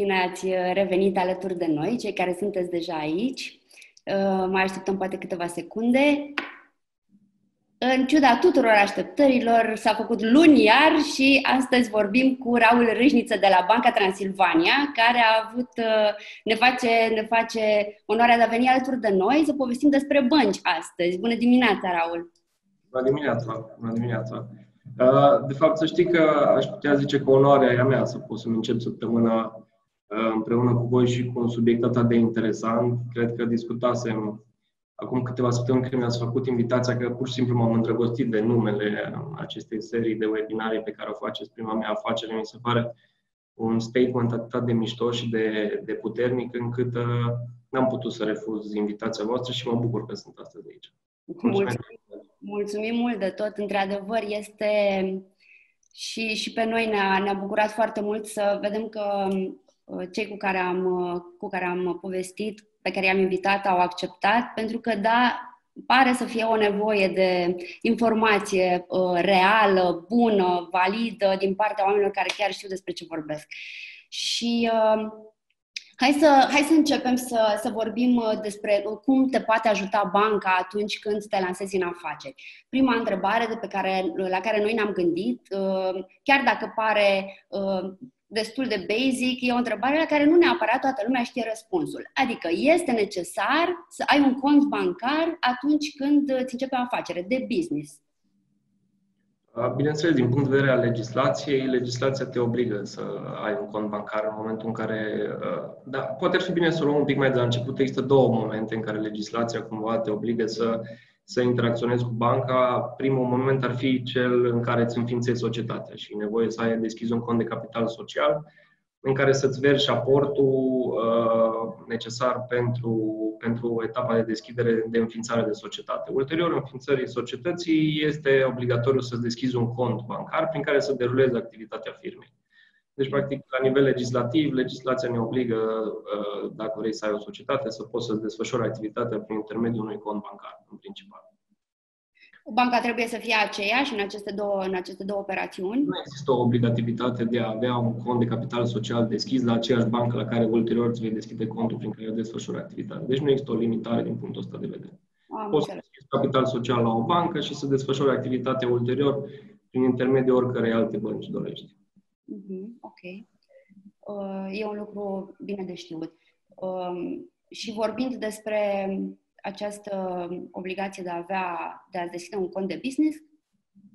Bună dimineața! Bine ați revenit alături de noi, cei care sunteți deja aici. Uh, mai așteptăm poate câteva secunde. În ciuda tuturor așteptărilor, s-a făcut luni iar și astăzi vorbim cu Raul Râșniță de la Banca Transilvania, care a avut, uh, ne face, ne face onoarea de a veni alături de noi să povestim despre bănci astăzi. Bună dimineața, Raul! Bună dimineața! Bună dimineața! Uh, de fapt, să știi că aș putea zice că onoarea e a mea să pot să-mi încep săptămâna uh, împreună cu voi și cu un subiect atât de interesant. Cred că discutasem acum câteva săptămâni când mi-ați făcut invitația, că pur și simplu m-am îndrăgostit de numele acestei serii de webinarii pe care o faceți, prima mea afacere. Mi se pare un statement atât de mișto și de, de puternic încât uh, n-am putut să refuz invitația voastră și mă bucur că sunt astăzi aici. Mulțumim, mulțumim mult de tot. Într-adevăr, este și, și pe noi ne-a, ne-a bucurat foarte mult să vedem că uh, cei cu care am, uh, cu care am povestit, pe care i-am invitat, au acceptat, pentru că, da, pare să fie o nevoie de informație uh, reală, bună, validă din partea oamenilor care chiar știu despre ce vorbesc. Și uh, Hai să, hai să începem să, să vorbim uh, despre cum te poate ajuta banca atunci când te lansezi în afaceri. Prima întrebare de pe care, la care noi ne-am gândit, uh, chiar dacă pare uh, destul de basic, e o întrebare la care nu neapărat toată lumea știe răspunsul. Adică este necesar să ai un cont bancar atunci când îți începe o afacere de business. Bineînțeles, din punct de vedere al legislației, legislația te obligă să ai un cont bancar în momentul în care. Da, poate ar fi bine să o luăm un pic mai de la început. Există două momente în care legislația cumva te obligă să, să interacționezi cu banca. Primul moment ar fi cel în care îți înființezi societatea și nevoie să ai deschis un cont de capital social în care să-ți vergi aportul uh, necesar pentru, pentru etapa de deschidere de înființare de societate. Ulterior înființării societății este obligatoriu să-ți deschizi un cont bancar prin care să derulezi activitatea firmei. Deci, practic, la nivel legislativ, legislația ne obligă, uh, dacă vrei să ai o societate, să poți să-ți desfășori activitatea prin intermediul unui cont bancar, în principal. Banca trebuie să fie aceeași în aceste două, în aceste două operațiuni? Nu există o obligativitate de a avea un cont de capital social deschis la aceeași bancă la care ulterior îți vei deschide contul prin care desfășori activitatea. Deci nu există o limitare din punctul ăsta de vedere. Am Poți să deschizi capital social la o bancă și să desfășori activitatea ulterior prin intermediul oricărei alte bănci dorești. Mm-hmm, ok. Uh, e un lucru bine de știut. Uh, și vorbind despre această obligație de a avea, de a deschide un cont de business,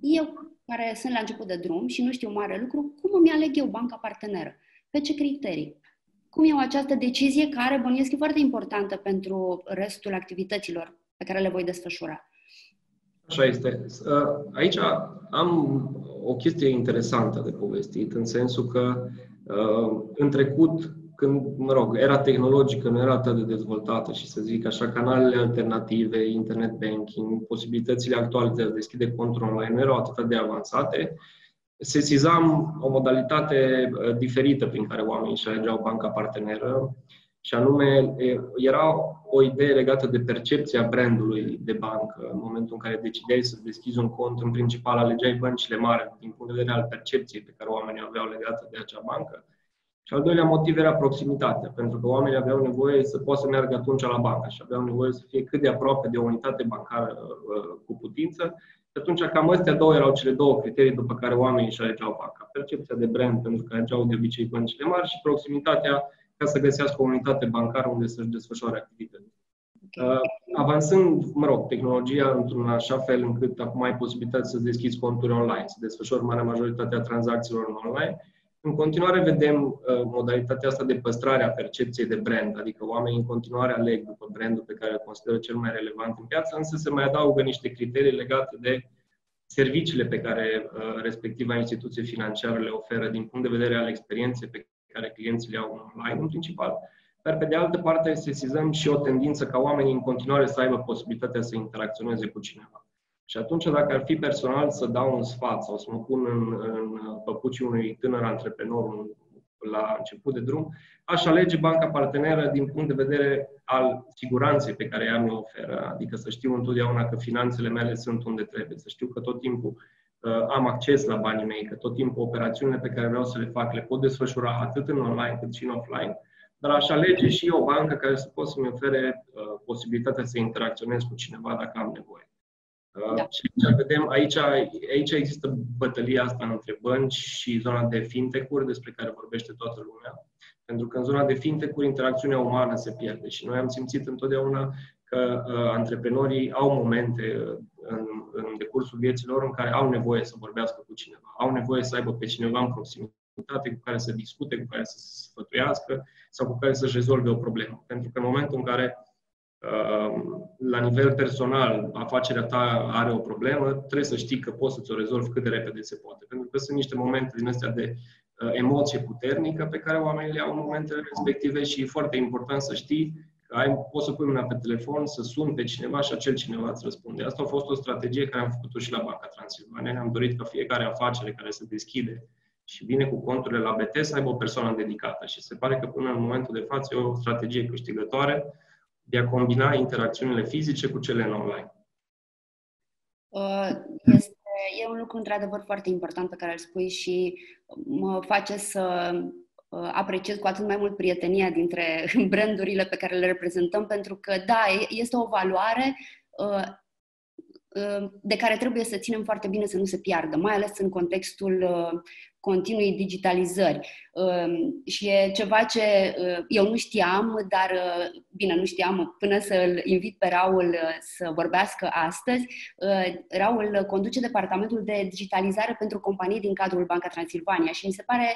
eu, care sunt la început de drum și nu știu mare lucru, cum îmi aleg eu banca parteneră? Pe ce criterii? Cum iau această decizie care, bănuiesc, e foarte importantă pentru restul activităților pe care le voi desfășura? Așa este. Aici am o chestie interesantă de povestit, în sensul că în trecut când, mă rog, era tehnologică nu era atât de dezvoltată și să zic așa, canalele alternative, internet banking, posibilitățile actuale de a deschide conturi online nu erau atât de avansate, sesizam o modalitate uh, diferită prin care oamenii își alegeau banca parteneră și anume era o idee legată de percepția brandului de bancă. În momentul în care decideai să deschizi un cont, în principal alegeai băncile mari din punct de vedere al percepției pe care oamenii aveau legată de acea bancă și al doilea motiv era proximitatea, pentru că oamenii aveau nevoie să poată să meargă atunci la bancă și aveau nevoie să fie cât de aproape de o unitate bancară uh, cu putință. Și atunci cam astea două erau cele două criterii după care oamenii își alegeau banca. Percepția de brand, pentru că alegeau de obicei băncile mari și proximitatea ca să găsească o unitate bancară unde să-și desfășoare activități. Uh, avansând, mă rog, tehnologia într-un așa fel încât acum ai posibilitatea să deschizi conturi online, să desfășori marea majoritate a tranzacțiilor în online, în continuare vedem uh, modalitatea asta de păstrare a percepției de brand, adică oamenii în continuare aleg după brandul pe care îl consideră cel mai relevant în piață, însă se mai adaugă niște criterii legate de serviciile pe care uh, respectiva instituție financiară le oferă din punct de vedere al experienței pe care clienții le au online în principal, dar pe de altă parte sesizăm și o tendință ca oamenii în continuare să aibă posibilitatea să interacționeze cu cineva. Și atunci, dacă ar fi personal să dau un sfat sau să mă pun în, în păpucii unui tânăr antreprenor la început de drum, aș alege banca parteneră din punct de vedere al siguranței pe care ea mi-o oferă, adică să știu întotdeauna că finanțele mele sunt unde trebuie, să știu că tot timpul am acces la banii mei, că tot timpul operațiunile pe care vreau să le fac le pot desfășura atât în online cât și în offline, dar aș alege și o bancă care să pot să-mi ofere uh, posibilitatea să interacționez cu cineva dacă am nevoie. Uh, da. Și aici vedem, aici, aici există bătălia asta între bănci și zona de fintech-uri despre care vorbește toată lumea. Pentru că în zona de fintech-uri interacțiunea umană se pierde și noi am simțit întotdeauna că uh, antreprenorii au momente uh, în, în decursul vieților în care au nevoie să vorbească cu cineva, au nevoie să aibă pe cineva în proximitate cu care să discute, cu care să se sfătuiască sau cu care să-și rezolve o problemă. Pentru că în momentul în care uh, la nivel personal afacerea ta are o problemă, trebuie să știi că poți să-ți o rezolvi cât de repede se poate. Pentru că sunt niște momente din astea de uh, emoție puternică pe care oamenii le au în momentele respective și e foarte important să știi ai, poți să pui mâna pe telefon, să suni pe cineva și acel cineva îți răspunde. Asta a fost o strategie care am făcut-o și la Banca Transilvania. Ne-am dorit ca fiecare afacere care se deschide și vine cu conturile la BT să aibă o persoană dedicată. Și se pare că până în momentul de față e o strategie câștigătoare de a combina interacțiunile fizice cu cele în online. Uh, este, e un lucru într-adevăr foarte important pe care îl spui și mă face să Uh, apreciez cu atât mai mult prietenia dintre brandurile pe care le reprezentăm, pentru că, da, este o valoare uh, uh, de care trebuie să ținem foarte bine să nu se piardă, mai ales în contextul continui digitalizări. Um, și e ceva ce uh, eu nu știam, dar uh, bine, nu știam până să-l invit pe Raul uh, să vorbească astăzi. Raul conduce departamentul de digitalizare pentru companii din cadrul Banca Transilvania și mi se pare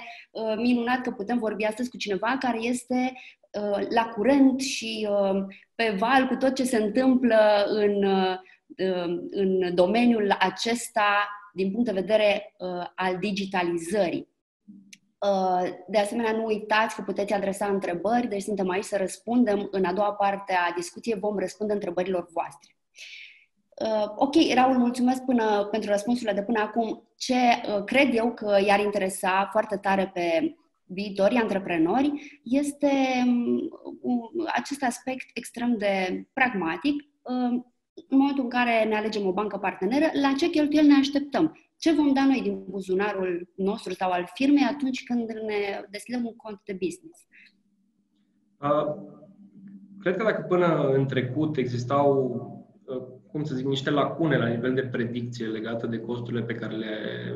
minunat că putem vorbi astăzi cu cineva care este la curent și pe val cu tot ce se întâmplă în, în domeniul acesta din punct de vedere uh, al digitalizării. Uh, de asemenea, nu uitați că puteți adresa întrebări, deci suntem aici să răspundem. În a doua parte a discuției vom răspunde întrebărilor voastre. Uh, ok, Raul, mulțumesc până, pentru răspunsurile de până acum. Ce uh, cred eu că i-ar interesa foarte tare pe viitorii antreprenori este um, acest aspect extrem de pragmatic. Uh, în momentul în care ne alegem o bancă parteneră, la ce cheltuieli ne așteptăm? Ce vom da noi din buzunarul nostru sau al firmei atunci când ne deschidem un cont de business? Uh, cred că dacă până în trecut existau, uh, cum să zic, niște lacune la nivel de predicție legată de costurile pe care le,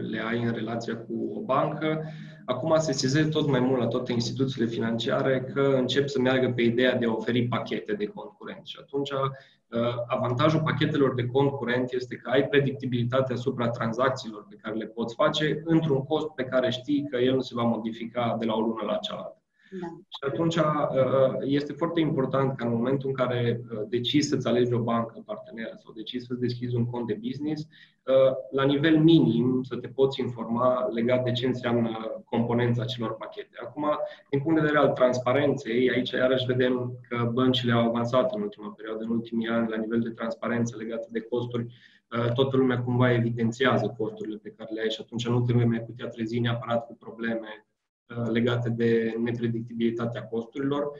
le ai în relația cu o bancă, acum se sesizeze tot mai mult la toate instituțiile financiare că încep să meargă pe ideea de a oferi pachete de concurent. Și atunci Uh, avantajul pachetelor de cont curent este că ai predictibilitate asupra tranzacțiilor pe care le poți face într-un cost pe care știi că el nu se va modifica de la o lună la cealaltă. Da. Și atunci uh, este foarte important ca în momentul în care uh, decizi să-ți alegi o bancă parteneră sau decizi să-ți deschizi un cont de business, la nivel minim să te poți informa legat de ce înseamnă componența celor pachete. Acum, din punct de vedere al transparenței, aici iarăși vedem că băncile au avansat în ultima perioadă, în ultimii ani, la nivel de transparență legată de costuri. Toată lumea cumva evidențiază costurile pe care le ai și atunci nu trebuie mai putea trezi neapărat cu probleme Uh, legate de nepredictibilitatea costurilor.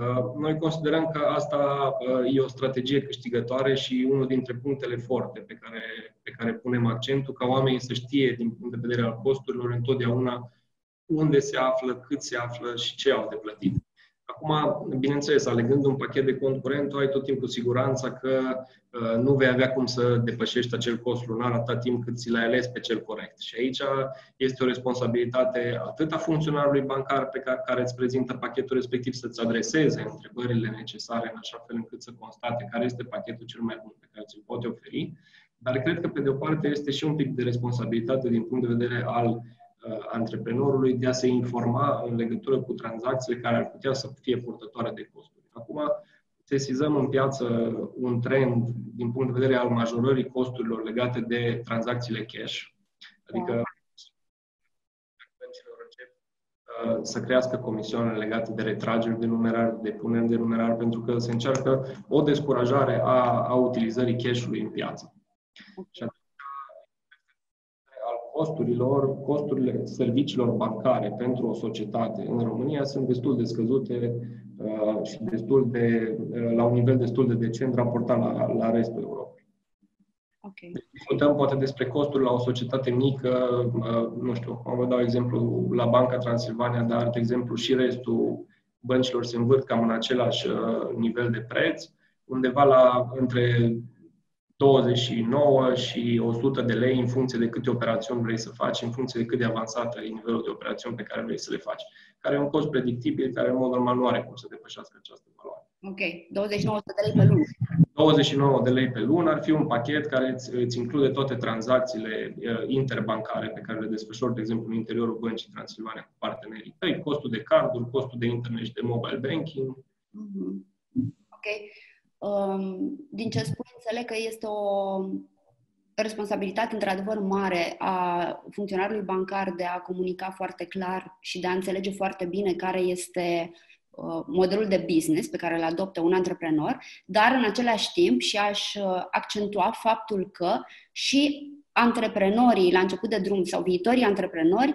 Uh, noi considerăm că asta uh, e o strategie câștigătoare și unul dintre punctele forte pe care, pe care punem accentul, ca oamenii să știe din punct de vedere al costurilor întotdeauna unde se află, cât se află și ce au de plătit. Acum, bineînțeles, alegând un pachet de cont curent, tu ai tot timpul siguranța că uh, nu vei avea cum să depășești acel cost lunar atât timp cât ți l-ai ales pe cel corect. Și aici este o responsabilitate atât a funcționarului bancar pe care, care îți prezintă pachetul respectiv să-ți adreseze întrebările necesare în așa fel încât să constate care este pachetul cel mai bun pe care ți-l poate oferi, dar cred că, pe de o parte, este și un pic de responsabilitate din punct de vedere al Uh, antreprenorului de a se informa în legătură cu tranzacțiile care ar putea să fie purtătoare de costuri. Acum, sesizăm în piață un trend din punct de vedere al majorării costurilor legate de tranzacțiile cash, adică da. Uh, să crească comisioane legate de retrageri de numerar, de puneri de numerar, pentru că se încearcă o descurajare a, a utilizării cash-ului în piață. Okay. Și costurilor, costurile serviciilor bancare pentru o societate în România sunt destul de scăzute uh, și destul de, uh, la un nivel destul de decent raportat la, la restul Europei. Okay. Discutăm poate despre costuri la o societate mică, nu știu, vă dau exemplu la Banca Transilvania, dar, de exemplu, și restul băncilor se învârt cam în același nivel de preț, undeva la între 29 și 100 de lei în funcție de câte operațiuni vrei să faci, în funcție de cât de avansată e nivelul de operațiuni pe care vrei să le faci, care e un cost predictibil, care în mod normal nu are cum să depășească această valoare. Ok, 29 de lei pe lună. 29 de lei pe lună ar fi un pachet care îți, îți include toate tranzacțiile uh, interbancare pe care le desfășori, de exemplu, în interiorul băncii Transilvania cu partenerii tăi, costul de carduri, costul de internet și de mobile banking. Mm-hmm. Ok. Um, din ce spui, înțeleg că este o responsabilitate într-adevăr mare a funcționarului bancar de a comunica foarte clar și de a înțelege foarte bine care este uh, modelul de business pe care îl adoptă un antreprenor, dar în același timp și aș uh, accentua faptul că și antreprenorii la început de drum sau viitorii antreprenori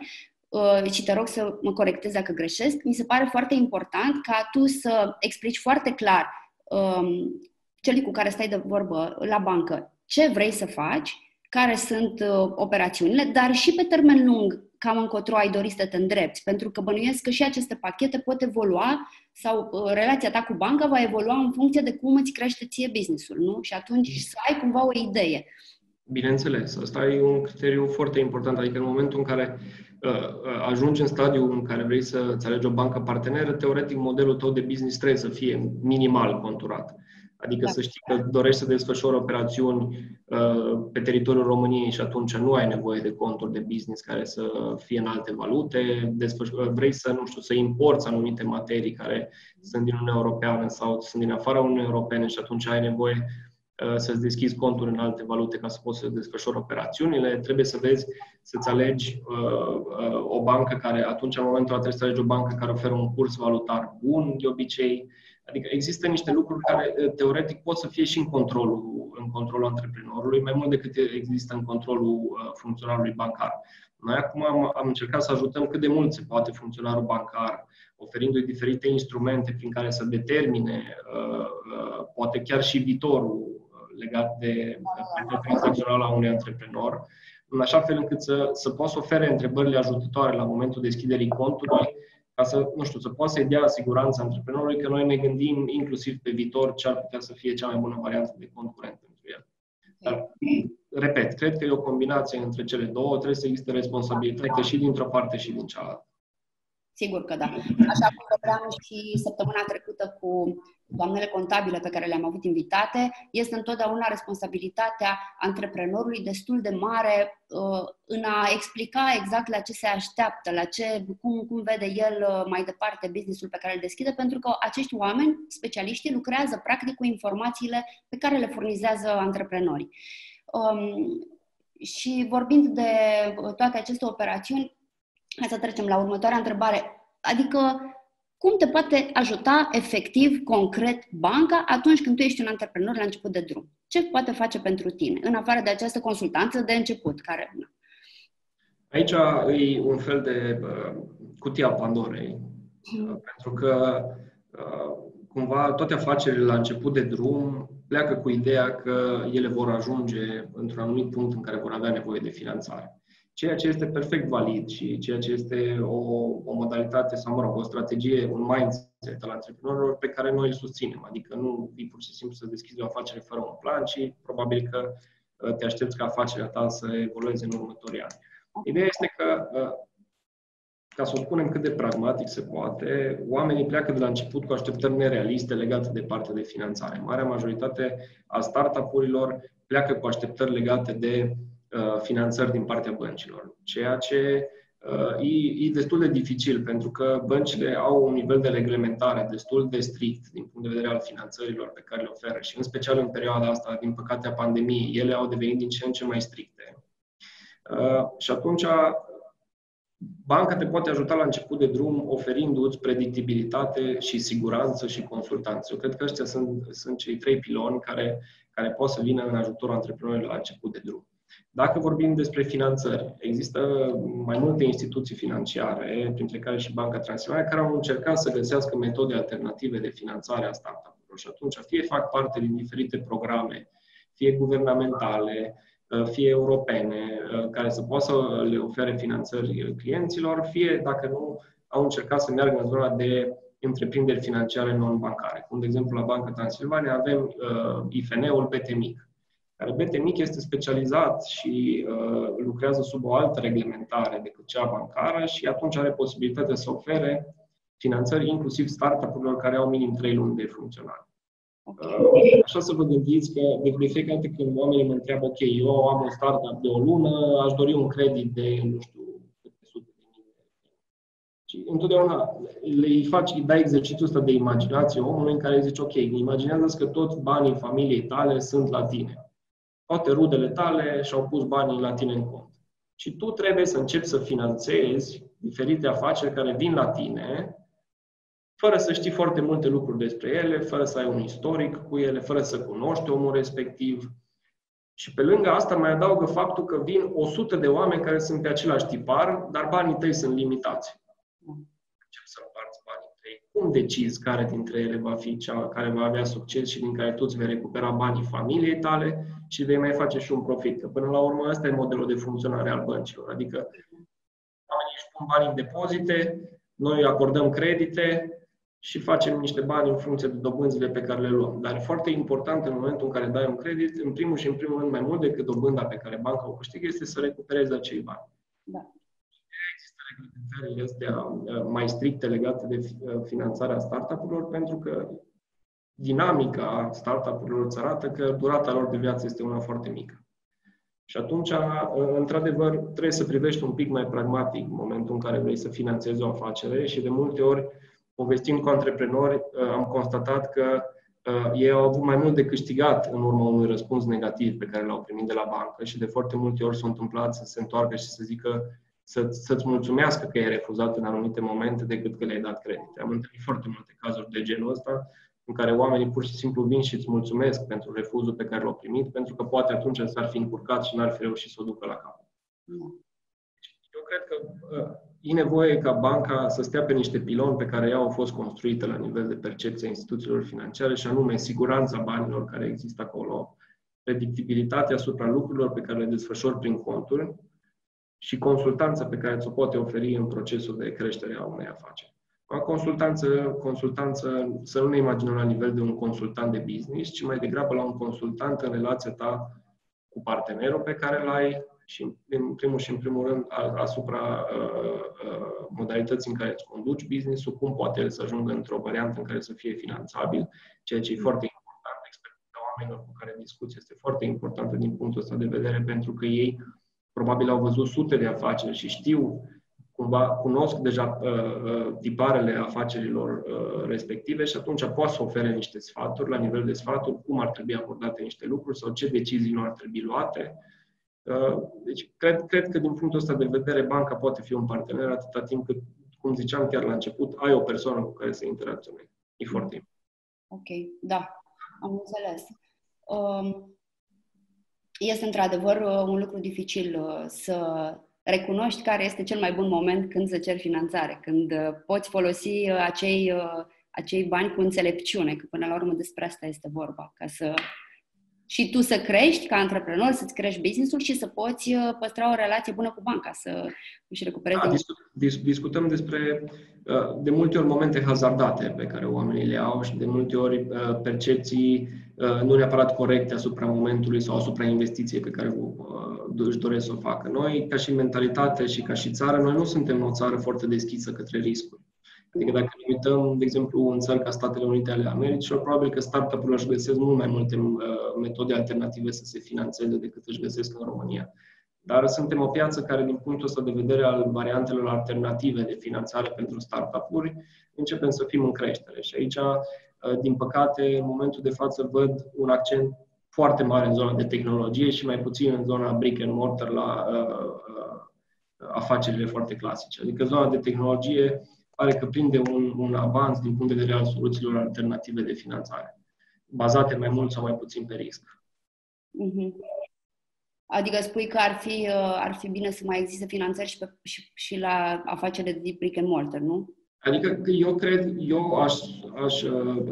uh, și te rog să mă corectez dacă greșesc, mi se pare foarte important ca tu să explici foarte clar um, celui cu care stai de vorbă la bancă ce vrei să faci, care sunt uh, operațiunile, dar și pe termen lung, cam încotro ai dori să te îndrepți, pentru că bănuiesc că și aceste pachete pot evolua sau uh, relația ta cu banca va evolua în funcție de cum îți crește ție businessul, nu? Și atunci să ai cumva o idee. Bineînțeles, asta e un criteriu foarte important, adică în momentul în care uh, uh ajungi în stadiul în care vrei să îți alegi o bancă parteneră, teoretic modelul tău de business trebuie să fie minimal conturat. Adică da. să știi că dorești să desfășori operațiuni uh, pe teritoriul României și atunci nu ai nevoie de conturi de business care să fie în alte valute, desfășor, vrei să, nu știu, să importi anumite materii care sunt din Uniunea Europeană sau sunt din afara Uniunii Europene și atunci ai nevoie uh, să-ți deschizi conturi în alte valute ca să poți să desfășori operațiunile, trebuie să vezi, să-ți alegi uh, uh, o bancă care, atunci în momentul ăla trebuie să alegi o bancă care oferă un curs valutar bun, de obicei, Adică există niște lucruri care teoretic pot să fie și în controlul, în controlul antreprenorului, mai mult decât există în controlul funcționarului bancar. Noi acum am, am încercat să ajutăm cât de mult se poate funcționarul bancar, oferindu-i diferite instrumente prin care să determine, uh, uh, poate chiar și viitorul legat de tranzacțional la unui antreprenor, în așa fel încât să, să poată să ofere întrebările ajutătoare la momentul deschiderii contului, ca să, nu știu, să poată să-i dea siguranța antreprenorului că noi ne gândim inclusiv pe viitor ce ar putea să fie cea mai bună variantă de cont curent pentru el. Dar, repet, cred că e o combinație între cele două, trebuie să existe responsabilitate și dintr-o parte și din cealaltă. Sigur că da. Așa cum vorbeam și săptămâna trecută cu doamnele contabile pe care le-am avut invitate, este întotdeauna responsabilitatea antreprenorului destul de mare uh, în a explica exact la ce se așteaptă, la ce, cum, cum vede el uh, mai departe businessul pe care îl deschide, pentru că acești oameni, specialiștii, lucrează practic cu informațiile pe care le furnizează antreprenorii. Um, și vorbind de toate aceste operațiuni, hai să trecem la următoarea întrebare. Adică, cum te poate ajuta efectiv, concret, banca atunci când tu ești un antreprenor la început de drum? Ce poate face pentru tine, în afară de această consultanță de început? Care, Aici e un fel de uh, cutia Pandorei, mm. uh, pentru că uh, cumva toate afacerile la început de drum pleacă cu ideea că ele vor ajunge într-un anumit punct în care vor avea nevoie de finanțare ceea ce este perfect valid și ceea ce este o, o modalitate sau, mă rog, o strategie, un mindset al antreprenorilor pe care noi îl susținem. Adică nu e pur și simplu să deschizi o afacere fără un plan, ci probabil că uh, te aștepți ca afacerea ta să evolueze în următorii ani. Ideea este că, uh, ca să o spunem cât de pragmatic se poate, oamenii pleacă de la început cu așteptări nerealiste legate de partea de finanțare. Marea majoritate a startup-urilor pleacă cu așteptări legate de Uh, finanțări din partea băncilor, ceea ce uh, e, e destul de dificil pentru că băncile au un nivel de reglementare destul de strict din punct de vedere al finanțărilor pe care le oferă și în special în perioada asta, din păcate, a pandemiei, ele au devenit din ce în ce mai stricte. Uh, și atunci banca te poate ajuta la început de drum oferindu-ți predictibilitate și siguranță și consultanță. Eu cred că ăștia sunt, sunt cei trei piloni care, care pot să vină în ajutorul antreprenorilor la început de drum. Dacă vorbim despre finanțări, există mai multe instituții financiare, printre care și Banca Transilvania, care au încercat să găsească metode alternative de finanțare a startup-urilor. Și atunci fie fac parte din diferite programe fie guvernamentale, fie europene, care să poată să le ofere finanțări clienților, fie, dacă nu, au încercat să meargă în zona de întreprinderi financiare non-bancare. Cum, de exemplu, la Banca Transilvania avem uh, IFN-ul BTMIC, care BTMIC este specializat și uh, lucrează sub o altă reglementare decât cea bancară și atunci are posibilitatea să ofere finanțări inclusiv startup-urilor care au minim 3 luni de funcționare. Okay. Uh, așa să vă gândiți că de, de fiecare dată când oamenii mă întreabă, ok, eu am un startup de o lună, aș dori un credit de, nu știu, și întotdeauna le faci, îi dai exercițiul ăsta de imaginație omului în care zici, ok, imaginează că toți banii familiei tale sunt la tine. Toate rudele tale și-au pus banii la tine în cont. Și tu trebuie să începi să finanțezi diferite afaceri care vin la tine, fără să știi foarte multe lucruri despre ele, fără să ai un istoric cu ele, fără să cunoști omul respectiv. Și pe lângă asta mai adaugă faptul că vin 100 de oameni care sunt pe același tipar, dar banii tăi sunt limitați încep să împarți banii între ei. Cum decizi care dintre ele va fi cea care va avea succes și din care tu îți vei recupera banii familiei tale și vei mai face și un profit? Că până la urmă ăsta e modelul de funcționare al băncilor. Adică oamenii își pun bani în depozite, noi acordăm credite și facem niște bani în funcție de dobânzile pe care le luăm. Dar e foarte important în momentul în care dai un credit, în primul și în primul rând, mai mult decât dobânda pe care banca o câștigă, este să recuperezi acei bani. Da reglementările astea mai stricte legate de finanțarea startup-urilor, pentru că dinamica startup-urilor îți arată că durata lor de viață este una foarte mică. Și atunci, într-adevăr, trebuie să privești un pic mai pragmatic în momentul în care vrei să finanțezi o afacere și de multe ori, povestind cu antreprenori, am constatat că ei au avut mai mult de câștigat în urma unui răspuns negativ pe care l-au primit de la bancă și de foarte multe ori s-au întâmplat să se întoarcă și să zică să, să-ți mulțumească că e refuzat în anumite momente decât că le-ai dat credite. Am întâlnit foarte multe cazuri de genul ăsta în care oamenii pur și simplu vin și îți mulțumesc pentru refuzul pe care l-au primit, pentru că poate atunci s-ar fi încurcat și n-ar fi reușit să o ducă la capăt. Eu cred că uh, e nevoie ca banca să stea pe niște piloni pe care ea au fost construite la nivel de percepție a instituțiilor financiare și anume siguranța banilor care există acolo, predictibilitatea asupra lucrurilor pe care le desfășor prin conturi, și consultanța pe care ți-o poate oferi în procesul de creștere a unei afaceri. Consultanță, consultanță, să nu ne imaginăm la nivel de un consultant de business, ci mai degrabă la un consultant în relația ta cu partenerul pe care îl ai și, în primul și în primul rând, asupra uh, uh, modalității în care îți conduci business-ul, cum poate el să ajungă într-o variantă în care să fie finanțabil, ceea ce e foarte important. Expertizia oamenilor cu care discuți este foarte importantă din punctul ăsta de vedere, pentru că ei probabil au văzut sute de afaceri și știu, cumva cunosc deja uh, uh, tiparele afacerilor uh, respective și atunci poate să ofere niște sfaturi la nivel de sfaturi, cum ar trebui abordate niște lucruri sau ce decizii nu ar trebui luate. Uh, deci, cred, cred că din punctul ăsta de vedere, banca poate fi un partener atâta timp cât, cum ziceam chiar la început, ai o persoană cu care să interacționezi. E foarte important. Ok, da, am înțeles. Um, este într-adevăr uh, un lucru dificil uh, să recunoști care este cel mai bun moment când să ceri finanțare, când uh, poți folosi acei, acei bani cu înțelepciune, că până la urmă despre asta este vorba, ca să și tu să crești ca antreprenor, să-ți crești business-ul și să poți păstra o relație bună cu banca, să își recuperezi. Da, discut, discutăm despre de multe ori momente hazardate pe care oamenii le au și de multe ori percepții Uh, nu neapărat corecte asupra momentului sau asupra investiției pe care uh, își doresc să o facă. Noi, ca și mentalitate și ca și țară, noi nu suntem o țară foarte deschisă către riscuri. Adică dacă ne uităm, de exemplu, în țări ca Statele Unite ale Americii, probabil că startup-urile își găsesc mult mai multe uh, metode alternative să se finanțeze decât își găsesc în România. Dar suntem o piață care, din punctul ăsta de vedere al variantelor alternative de finanțare pentru startup-uri, începem să fim în creștere. Și aici Uh, din păcate, în momentul de față văd un accent foarte mare în zona de tehnologie și mai puțin în zona brick and mortar la uh, uh, afacerile foarte clasice. Adică zona de tehnologie pare că prinde un, un avans din punct de vedere al soluțiilor alternative de finanțare, bazate mai mult sau mai puțin pe risc. Mm-hmm. Adică spui că ar fi, uh, ar fi bine să mai existe finanțări și, pe, și, și la afacerile de brick and mortar, nu? Adică eu cred, eu aș, aș uh,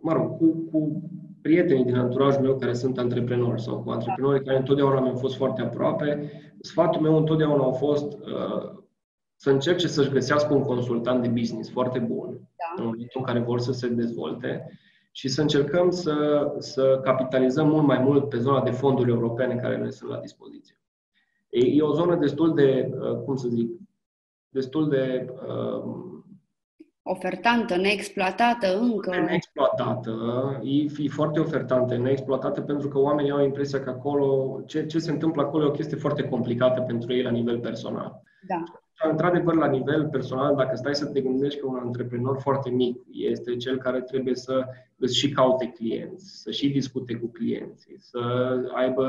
mă rog, cu, cu prietenii din anturajul meu care sunt antreprenori sau cu antreprenori care întotdeauna mi-au fost foarte aproape, sfatul meu întotdeauna a fost uh, să încerce să-și găsească un consultant de business foarte bun da. în momentul în care vor să se dezvolte și să încercăm să, să capitalizăm mult mai mult pe zona de fonduri europene care ne sunt la dispoziție. E, e o zonă destul de, uh, cum să zic, destul de uh, ofertantă, neexploatată încă. Neexploatată, e, e foarte ofertantă, neexploatată pentru că oamenii au impresia că acolo, ce, ce se întâmplă acolo e o chestie foarte complicată pentru ei la nivel personal. Da. Într-adevăr, la nivel personal, dacă stai să te gândești că un antreprenor foarte mic este cel care trebuie să îți și caute clienți, să și discute cu clienții, să aibă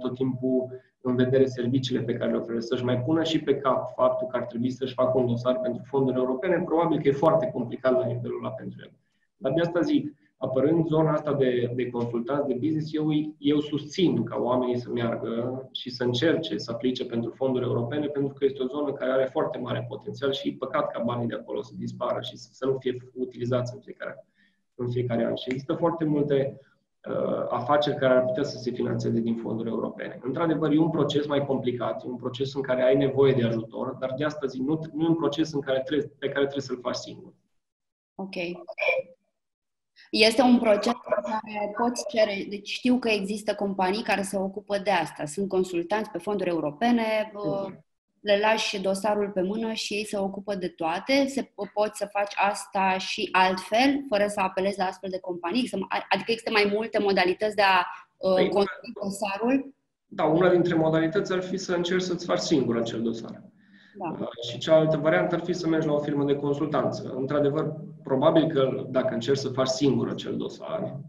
tot timpul în vedere serviciile pe care le oferă, să-și mai pună și pe cap faptul că ar trebui să-și facă un dosar pentru fonduri europene, probabil că e foarte complicat la nivelul ăla pentru el. Dar de asta zic, apărând zona asta de, de consultanți de business, eu, eu susțin ca oamenii să meargă și să încerce să aplice pentru fonduri europene, pentru că este o zonă care are foarte mare potențial și e păcat ca banii de acolo să dispară și să nu fie utilizați în fiecare, în fiecare an. Și există foarte multe uh, afaceri care ar putea să se finanțeze din fonduri europene. Într-adevăr, e un proces mai complicat, e un proces în care ai nevoie de ajutor, dar de asta zic, nu, nu e un proces în care trebuie, pe care trebuie să-l faci singur. Ok. Este un proces în care poți cere, deci știu că există companii care se ocupă de asta. Sunt consultanți pe fonduri europene, le lași dosarul pe mână și ei se ocupă de toate. Se, poți să faci asta și altfel, fără să apelezi la astfel de companii? Adică există mai multe modalități de a uh, păi, construi dosarul? Da, una dintre modalități ar fi să încerci să-ți faci singur acel dosar. Da. Uh, și cealaltă variantă ar fi să mergi la o firmă de consultanță. Într-adevăr, probabil că dacă încerci să faci singur acel dosar,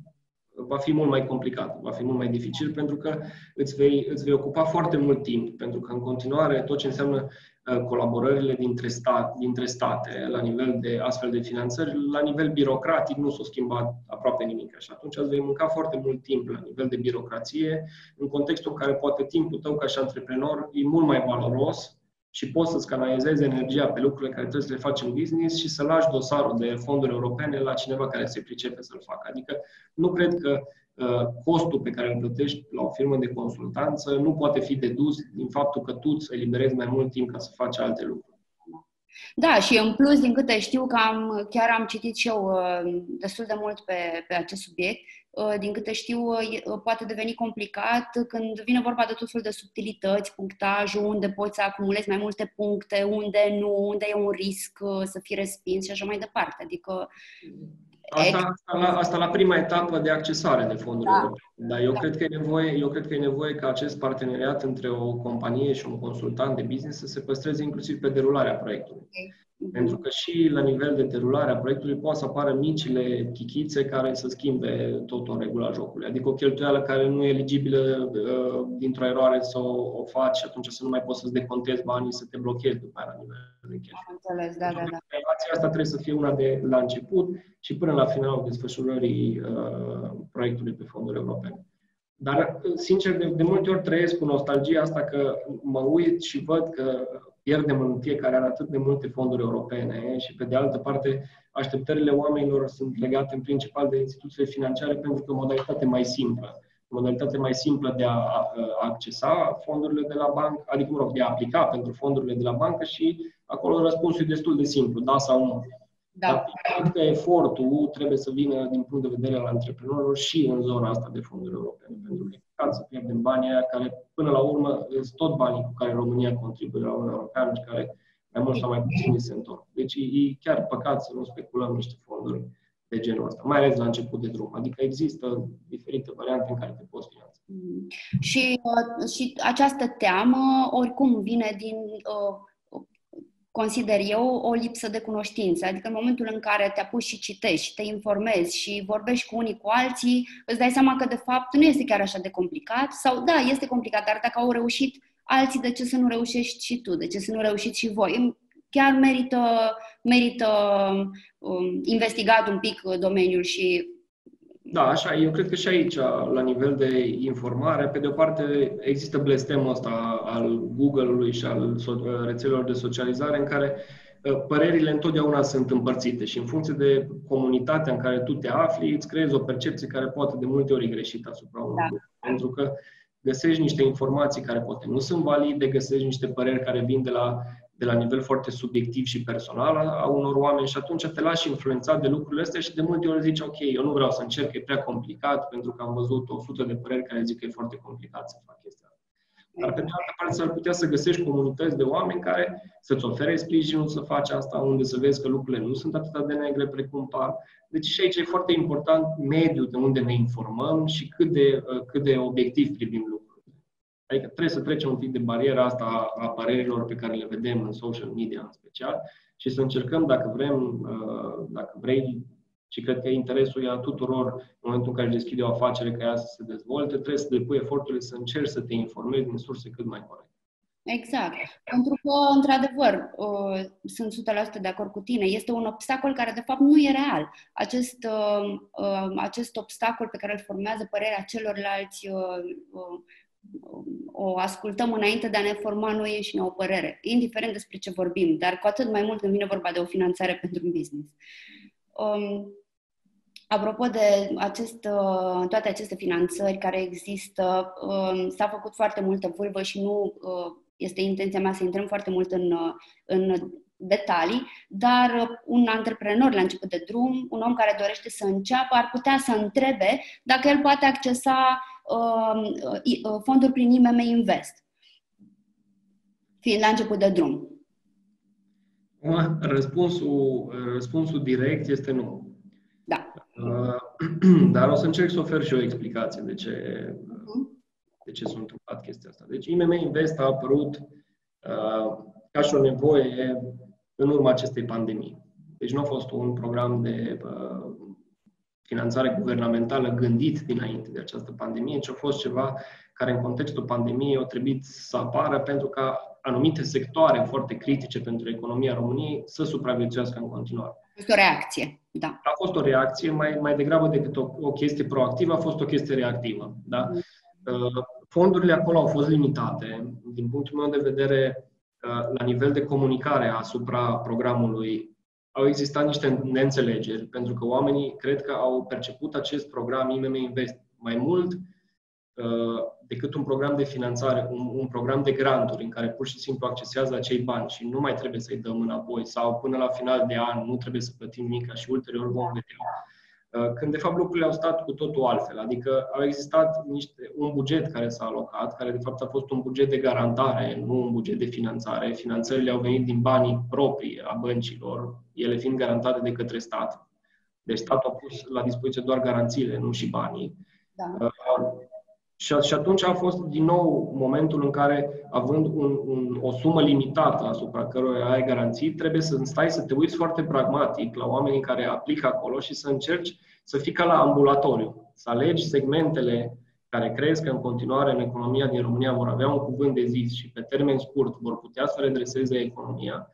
va fi mult mai complicat, va fi mult mai dificil pentru că îți vei, îți vei ocupa foarte mult timp, pentru că în continuare tot ce înseamnă uh, colaborările dintre, stat, dintre state la nivel de astfel de finanțări, la nivel birocratic nu s-a schimbat aproape nimic. Și atunci îți vei mânca foarte mult timp la nivel de birocrație, în contextul în care poate timpul tău ca și antreprenor e mult mai valoros și poți să-ți canalizezi energia pe lucrurile care trebuie să le faci în business și să lași dosarul de fonduri europene la cineva care se pricepe să-l facă. Adică nu cred că uh, costul pe care îl plătești la o firmă de consultanță nu poate fi dedus din faptul că tu îți eliberezi mai mult timp ca să faci alte lucruri. Da, și în plus, din câte știu, că am, chiar am citit și eu uh, destul de mult pe, pe acest subiect, uh, din câte știu, uh, poate deveni complicat când vine vorba de tot felul de subtilități, punctajul, unde poți să acumulezi mai multe puncte, unde nu, unde e un risc să fii respins și așa mai departe. Adică Asta, asta, la, asta la prima etapă de accesare de fonduri da. europene. Dar eu, da. cred că e nevoie, eu cred că e nevoie ca acest parteneriat între o companie și un consultant de business să se păstreze inclusiv pe derularea proiectului. Okay. Pentru că și la nivel de derulare a proiectului poate să apară micile chichițe care să schimbe tot în regula jocului. Adică o cheltuială care nu e eligibilă uh, dintr-o eroare să o, o faci și atunci să nu mai poți să-ți decontezi banii, să te blochezi după aia la nivel de cash. Am înțeles, da, da, da. Relația asta trebuie să fie una de la început și până la finalul desfășurării uh, proiectului pe fonduri europene. Dar, sincer, de, de multe ori trăiesc cu nostalgia asta că mă uit și văd că pierdem în fiecare an atât de multe fonduri europene și, pe de altă parte, așteptările oamenilor sunt legate în principal de instituțiile financiare pentru că o modalitate mai simplă. O modalitate mai simplă de a accesa fondurile de la bancă, adică, mă rog, de a aplica pentru fondurile de la bancă și acolo răspunsul e destul de simplu, da sau nu. Da. Dar cred că efortul trebuie să vină din punct de vedere al antreprenorilor și în zona asta de fonduri europene, pentru că ca să pierdem banii aia care, până la urmă, sunt tot banii cu care România contribuie la Uniunea Europeană și care mai mult sau mai puțin se întorc. Deci e chiar păcat să nu speculăm niște fonduri de genul ăsta, mai ales la început de drum. Adică există diferite variante în care te poți finanța. Mm. Și, uh, și această teamă, oricum, vine din uh, consider eu, o lipsă de cunoștință. Adică în momentul în care te apuci și citești și te informezi și vorbești cu unii cu alții, îți dai seama că de fapt nu este chiar așa de complicat sau da, este complicat, dar dacă au reușit alții, de ce să nu reușești și tu? De ce să nu reușiți și voi? Chiar merită, merită um, investigat un pic domeniul și da, așa, eu cred că și aici, la nivel de informare, pe de o parte există blestemul ăsta al Google-ului și al rețelelor de socializare în care părerile întotdeauna sunt împărțite și în funcție de comunitatea în care tu te afli, îți creezi o percepție care poate de multe ori greșită asupra unui da. lucru. Pentru că găsești niște informații care poate nu sunt valide, găsești niște păreri care vin de la, de la nivel foarte subiectiv și personal a unor oameni și atunci te lași influențat de lucrurile astea și de multe ori zici, ok, eu nu vreau să încerc, e prea complicat, pentru că am văzut o sută de păreri care zic că e foarte complicat să fac chestia dar pe de altă parte s-ar putea să găsești comunități de oameni care să-ți ofere sprijinul să faci asta, unde să vezi că lucrurile nu sunt atât de negre precum par. Deci și aici e foarte important mediul de unde ne informăm și cât de, uh, cât de obiectiv privim lucrurile. Adică trebuie să trecem un pic de bariera asta a părerilor pe care le vedem în social media în special și să încercăm, dacă vrem, uh, dacă vrei și cred că interesul e a tuturor, în momentul în care își deschide o afacere ca ea să se dezvolte, trebuie să depui eforturile să încerci să te informezi din surse cât mai corecte. Exact. Pentru că, într-adevăr, uh, sunt 100% de acord cu tine. Este un obstacol care, de fapt, nu e real. Acest, uh, uh, acest obstacol pe care îl formează părerea celorlalți o ascultăm înainte de a ne forma noi și o părere, indiferent despre ce vorbim, dar cu atât mai mult când vine vorba de o finanțare pentru un business. Um, Apropo de acest, uh, toate aceste finanțări care există, um, s-a făcut foarte multă vârvă și nu uh, este intenția mea să intrăm foarte mult în, uh, în detalii, dar un antreprenor la început de drum, un om care dorește să înceapă, ar putea să întrebe dacă el poate accesa um, fonduri prin IMM Invest, fiind la început de drum. Răspunsul, răspunsul direct este nu. Da. Uh, dar o să încerc să ofer și o explicație de ce, de ce s-a întâmplat chestia asta. Deci IMM Invest a apărut uh, ca și o nevoie în urma acestei pandemii. Deci nu a fost un program de uh, finanțare guvernamentală gândit dinainte de această pandemie, ci a fost ceva care în contextul pandemiei a trebuit să apară pentru ca anumite sectoare foarte critice pentru economia României să supraviețuiască în continuare. A fost o reacție, da. A fost o reacție, mai, mai degrabă decât o, o chestie proactivă, a fost o chestie reactivă. Da? Mm. Uh, fondurile acolo au fost limitate. Din punctul meu de vedere, uh, la nivel de comunicare asupra programului, au existat niște neînțelegeri, pentru că oamenii cred că au perceput acest program IMM Invest mai mult Uh, decât un program de finanțare, un, un program de granturi în care pur și simplu accesează acei bani și nu mai trebuie să-i dăm înapoi sau până la final de an nu trebuie să plătim nimic și ulterior vom vedea. Uh, când de fapt lucrurile au stat cu totul altfel, adică au existat niște, un buget care s-a alocat, care de fapt a fost un buget de garantare, nu un buget de finanțare. Finanțările au venit din banii proprii a băncilor, ele fiind garantate de către stat. Deci statul a pus la dispoziție doar garanțiile, nu și banii. Da. Uh, și, și atunci a fost din nou momentul în care, având un, un, o sumă limitată asupra căruia ai garanții, trebuie să stai să te uiți foarte pragmatic la oamenii care aplică acolo și să încerci să fii ca la ambulatoriu, să alegi segmentele care crezi că în continuare în economia din România vor avea un cuvânt de zis și pe termen scurt vor putea să redreseze economia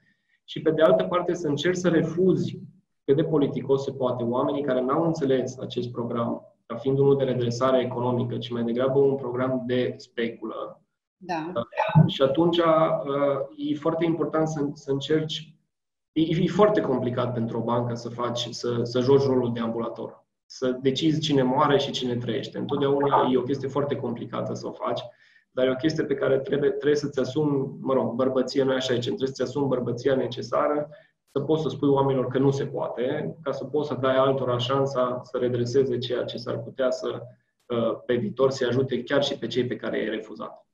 și pe de altă parte să încerci să refuzi cât de politicos se poate. Oamenii care n-au înțeles acest program ca fiind unul de redresare economică, ci mai degrabă un program de speculă. Da. Uh, și atunci uh, e foarte important să, să încerci. E, e foarte complicat pentru o bancă să faci, să, să joci rolul de ambulator. Să decizi cine moare și cine trăiește. Întotdeauna e o chestie foarte complicată să o faci, dar e o chestie pe care trebuie, trebuie să-ți asumi, mă rog, bărbăție, nu așa aici, trebuie să-ți asumi bărbăția necesară să poți să spui oamenilor că nu se poate, ca să poți să dai altora șansa să redreseze ceea ce s-ar putea să, uh, pe viitor, să ajute chiar și pe cei pe care i-ai refuzat.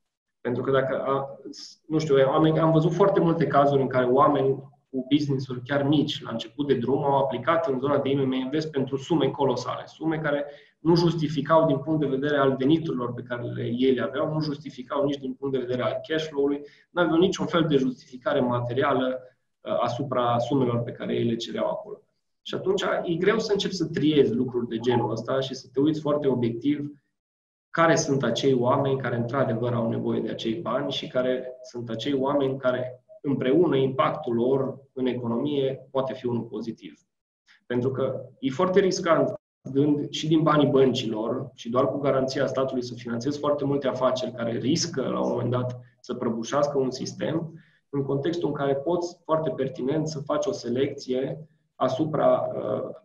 Pentru că dacă, a, nu știu, am, am văzut foarte multe cazuri în care oameni cu business-uri chiar mici, la început de drum, au aplicat în zona de IMM Invest pentru sume colosale, sume care nu justificau din punct de vedere al veniturilor pe care le, ei le aveau, nu justificau nici din punct de vedere al cash flow-ului, nu aveau niciun fel de justificare materială Uh, asupra sumelor pe care ei le cereau acolo. Și atunci e greu să începi să triezi lucruri de genul ăsta și să te uiți foarte obiectiv care sunt acei oameni care într-adevăr au nevoie de acei bani și care sunt acei oameni care împreună impactul lor în economie poate fi unul pozitiv. Pentru că e foarte riscant dând și din banii băncilor și doar cu garanția statului să finanțezi foarte multe afaceri care riscă la un moment dat să prăbușească un sistem, în contextul în care poți foarte pertinent să faci o selecție asupra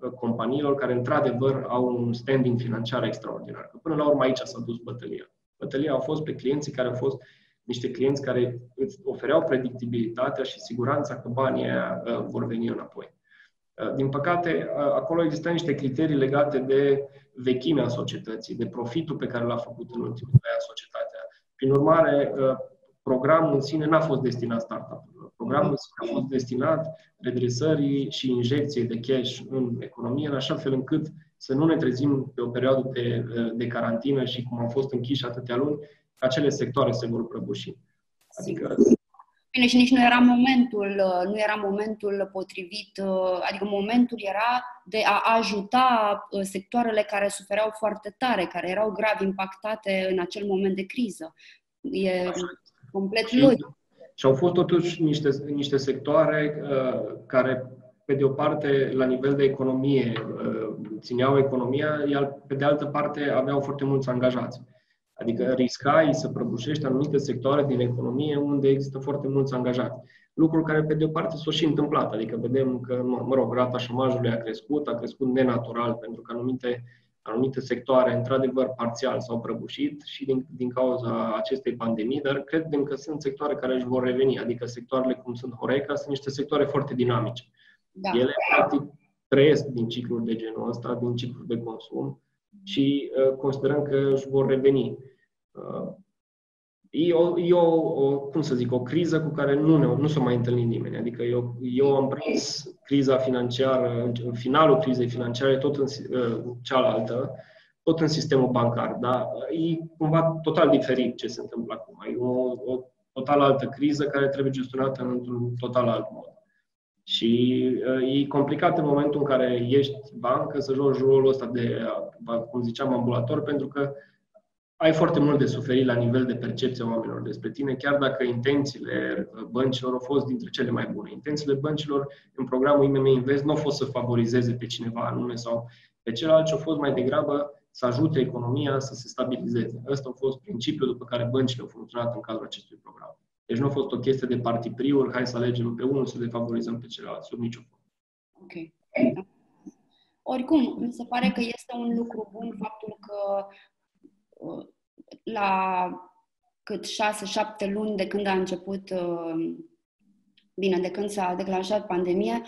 uh, companiilor care într-adevăr au un standing financiar extraordinar. Că până la urmă aici s-a dus bătălia. Bătălia au fost pe clienții care au fost niște clienți care îți ofereau predictibilitatea și siguranța că banii aia uh, vor veni înapoi. Uh, din păcate, uh, acolo există niște criterii legate de vechimea societății, de profitul pe care l-a făcut în ultimul ani societatea. Prin urmare, programul în sine n-a fost destinat startup-urilor. Programul în sine a fost destinat redresării și injecției de cash în economie, în așa fel încât să nu ne trezim pe o perioadă de, de carantină și cum am fost închiși atâtea luni, acele sectoare se vor prăbuși. Adică Bine, și nici nu era momentul, nu era momentul potrivit, adică momentul era de a ajuta sectoarele care sufereau foarte tare, care erau grav impactate în acel moment de criză. E complet și, logic. Și au fost totuși niște, niște sectoare uh, care, pe de o parte, la nivel de economie, uh, țineau economia, iar pe de altă parte aveau foarte mulți angajați. Adică riscai să prăbușești anumite sectoare din economie unde există foarte mulți angajați. Lucruri care, pe de o parte, s-au și întâmplat. Adică vedem că, mă rog, rata șomajului a crescut, a crescut nenatural, pentru că anumite, anumite sectoare, într-adevăr, parțial s-au prăbușit și din, din cauza acestei pandemii, dar credem că sunt sectoare care își vor reveni. Adică sectoarele cum sunt Horeca sunt niște sectoare foarte dinamice. Da. Ele, practic, trăiesc din cicluri de genul ăsta, din cicluri de consum și uh, considerăm că își vor reveni. Uh, e, o, e o, o, cum să zic, o criză cu care nu, ne, nu s-a mai întâlnit nimeni. Adică eu, eu am prins criza financiară, în finalul crizei financiare, tot în uh, cealaltă, tot în sistemul bancar. Dar e cumva total diferit ce se întâmplă acum. E o, o total altă criză care trebuie gestionată într-un total alt mod. Și uh, e complicat în momentul în care ești bancă să joci rolul ăsta de, cum ziceam, ambulator, pentru că ai foarte mult de suferit la nivel de percepție a oamenilor despre tine, chiar dacă intențiile băncilor au fost dintre cele mai bune. Intențiile băncilor în programul IMM Invest nu au fost să favorizeze pe cineva anume sau pe celălalt, ci au fost mai degrabă să ajute economia să se stabilizeze. Ăsta a fost principiul după care băncile au funcționat în cadrul acestui program. Deci nu a fost o chestie de partipriuri, hai să alegem pe unul, să defavorizăm pe celălalt, sub nicio formă. Ok. Oricum, mi se pare că este un lucru bun faptul că uh, la cât șase, șapte luni de când a început, uh, bine, de când s-a declanșat pandemia,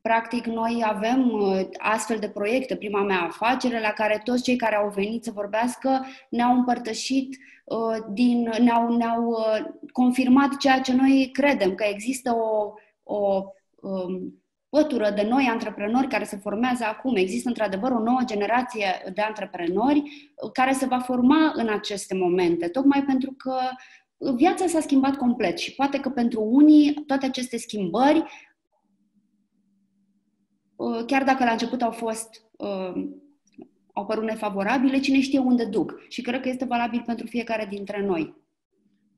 practic noi avem uh, astfel de proiecte, prima mea afacere, la care toți cei care au venit să vorbească ne-au împărtășit uh, din, ne-au, ne-au uh, confirmat ceea ce noi credem, că există o, o um, pătură de noi antreprenori care se formează acum. Există într-adevăr o nouă generație de antreprenori care se va forma în aceste momente, tocmai pentru că viața s-a schimbat complet și poate că pentru unii toate aceste schimbări Uh, chiar dacă la început au fost uh, au părut nefavorabile, cine știe unde duc. Și cred că este valabil pentru fiecare dintre noi.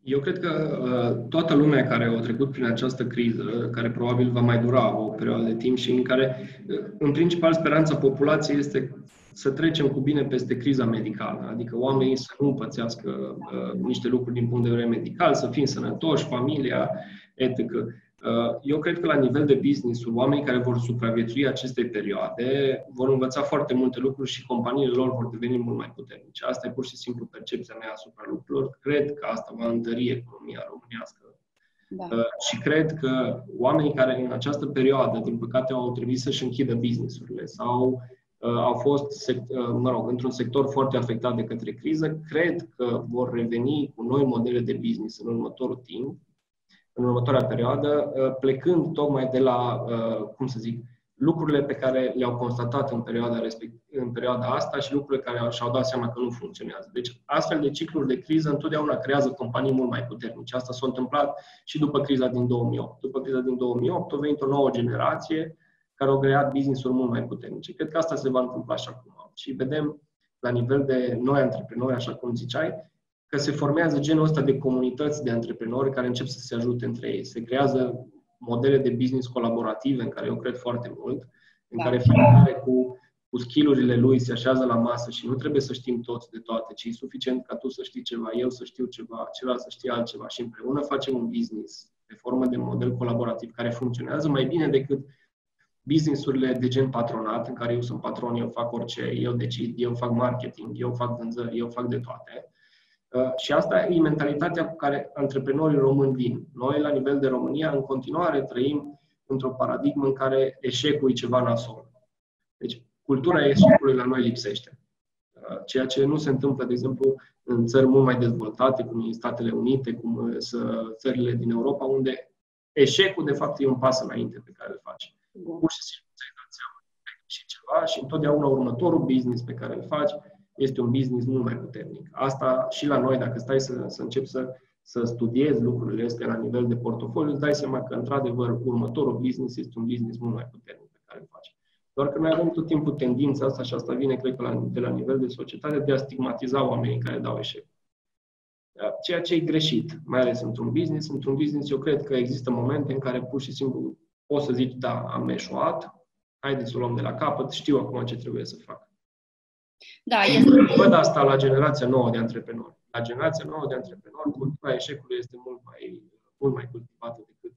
Eu cred că uh, toată lumea care a trecut prin această criză, care probabil va mai dura o perioadă de timp și în care, uh, în principal, speranța populației este să trecem cu bine peste criza medicală, adică oamenii să nu pățească uh, niște lucruri din punct de vedere medical, să fim sănătoși, familia, etc. Uh, eu cred că la nivel de business oamenii care vor supraviețui acestei perioade vor învăța foarte multe lucruri și companiile lor vor deveni mult mai puternice. Asta e pur și simplu percepția mea asupra lucrurilor. Cred că asta va întări economia românească. Da. Uh, și cred că oamenii care în această perioadă, din păcate, au trebuit să-și închidă businessurile sau uh, au fost, mă rog, într-un sector foarte afectat de către criză, cred că vor reveni cu noi modele de business în următorul timp în următoarea perioadă, uh, plecând tocmai de la, uh, cum să zic, lucrurile pe care le-au constatat în perioada, respect, în perioada asta și lucrurile care și-au dat seama că nu funcționează. Deci, astfel de cicluri de criză întotdeauna creează companii mult mai puternice. Asta s-a întâmplat și după criza din 2008. După criza din 2008 a venit o nouă generație care au creat business-uri mult mai puternice. Cred că asta se va întâmpla și acum. Și vedem la nivel de noi antreprenori, așa cum ziceai, că se formează genul ăsta de comunități de antreprenori care încep să se ajute între ei. Se creează modele de business colaborative în care eu cred foarte mult, în da. care fiecare cu, cu skillurile lui se așează la masă și nu trebuie să știm toți de toate, ci e suficient ca tu să știi ceva, eu să știu ceva, celălalt să știe altceva și împreună facem un business pe formă de model colaborativ care funcționează mai bine decât businessurile de gen patronat, în care eu sunt patron, eu fac orice, eu decid, eu fac marketing, eu fac vânzări, eu fac de toate. Uh, și asta e mentalitatea cu care antreprenorii români vin. Noi, la nivel de România, în continuare trăim într-o paradigmă în care eșecul e ceva nasol. Deci, cultura eșecului la noi lipsește. Uh, ceea ce nu se întâmplă, de exemplu, în țări mult mai dezvoltate, cum e Statele Unite, cum sunt țările din Europa, unde eșecul, de fapt, e un pas înainte pe care îl faci. Pur și simplu ți-ai dat seama și ceva și întotdeauna următorul business pe care îl faci este un business mult mai puternic. Asta și la noi, dacă stai să, să începi să, să studiezi lucrurile astea la nivel de portofoliu, îți dai seama că, într-adevăr, următorul business este un business mult mai puternic pe care îl faci. Doar că noi avem tot timpul tendința asta și asta vine, cred că, la, de la nivel de societate, de a stigmatiza oamenii care dau eșec. Ceea ce e greșit, mai ales într-un business. Într-un business, eu cred că există momente în care pur și simplu poți să zici, da, am eșuat, haideți să o luăm de la capăt, știu acum ce trebuie să fac. Da, este... Văd asta la generația nouă de antreprenori. La generația nouă de antreprenori, cultura eșecului este mult mai, mult mai cultivată decât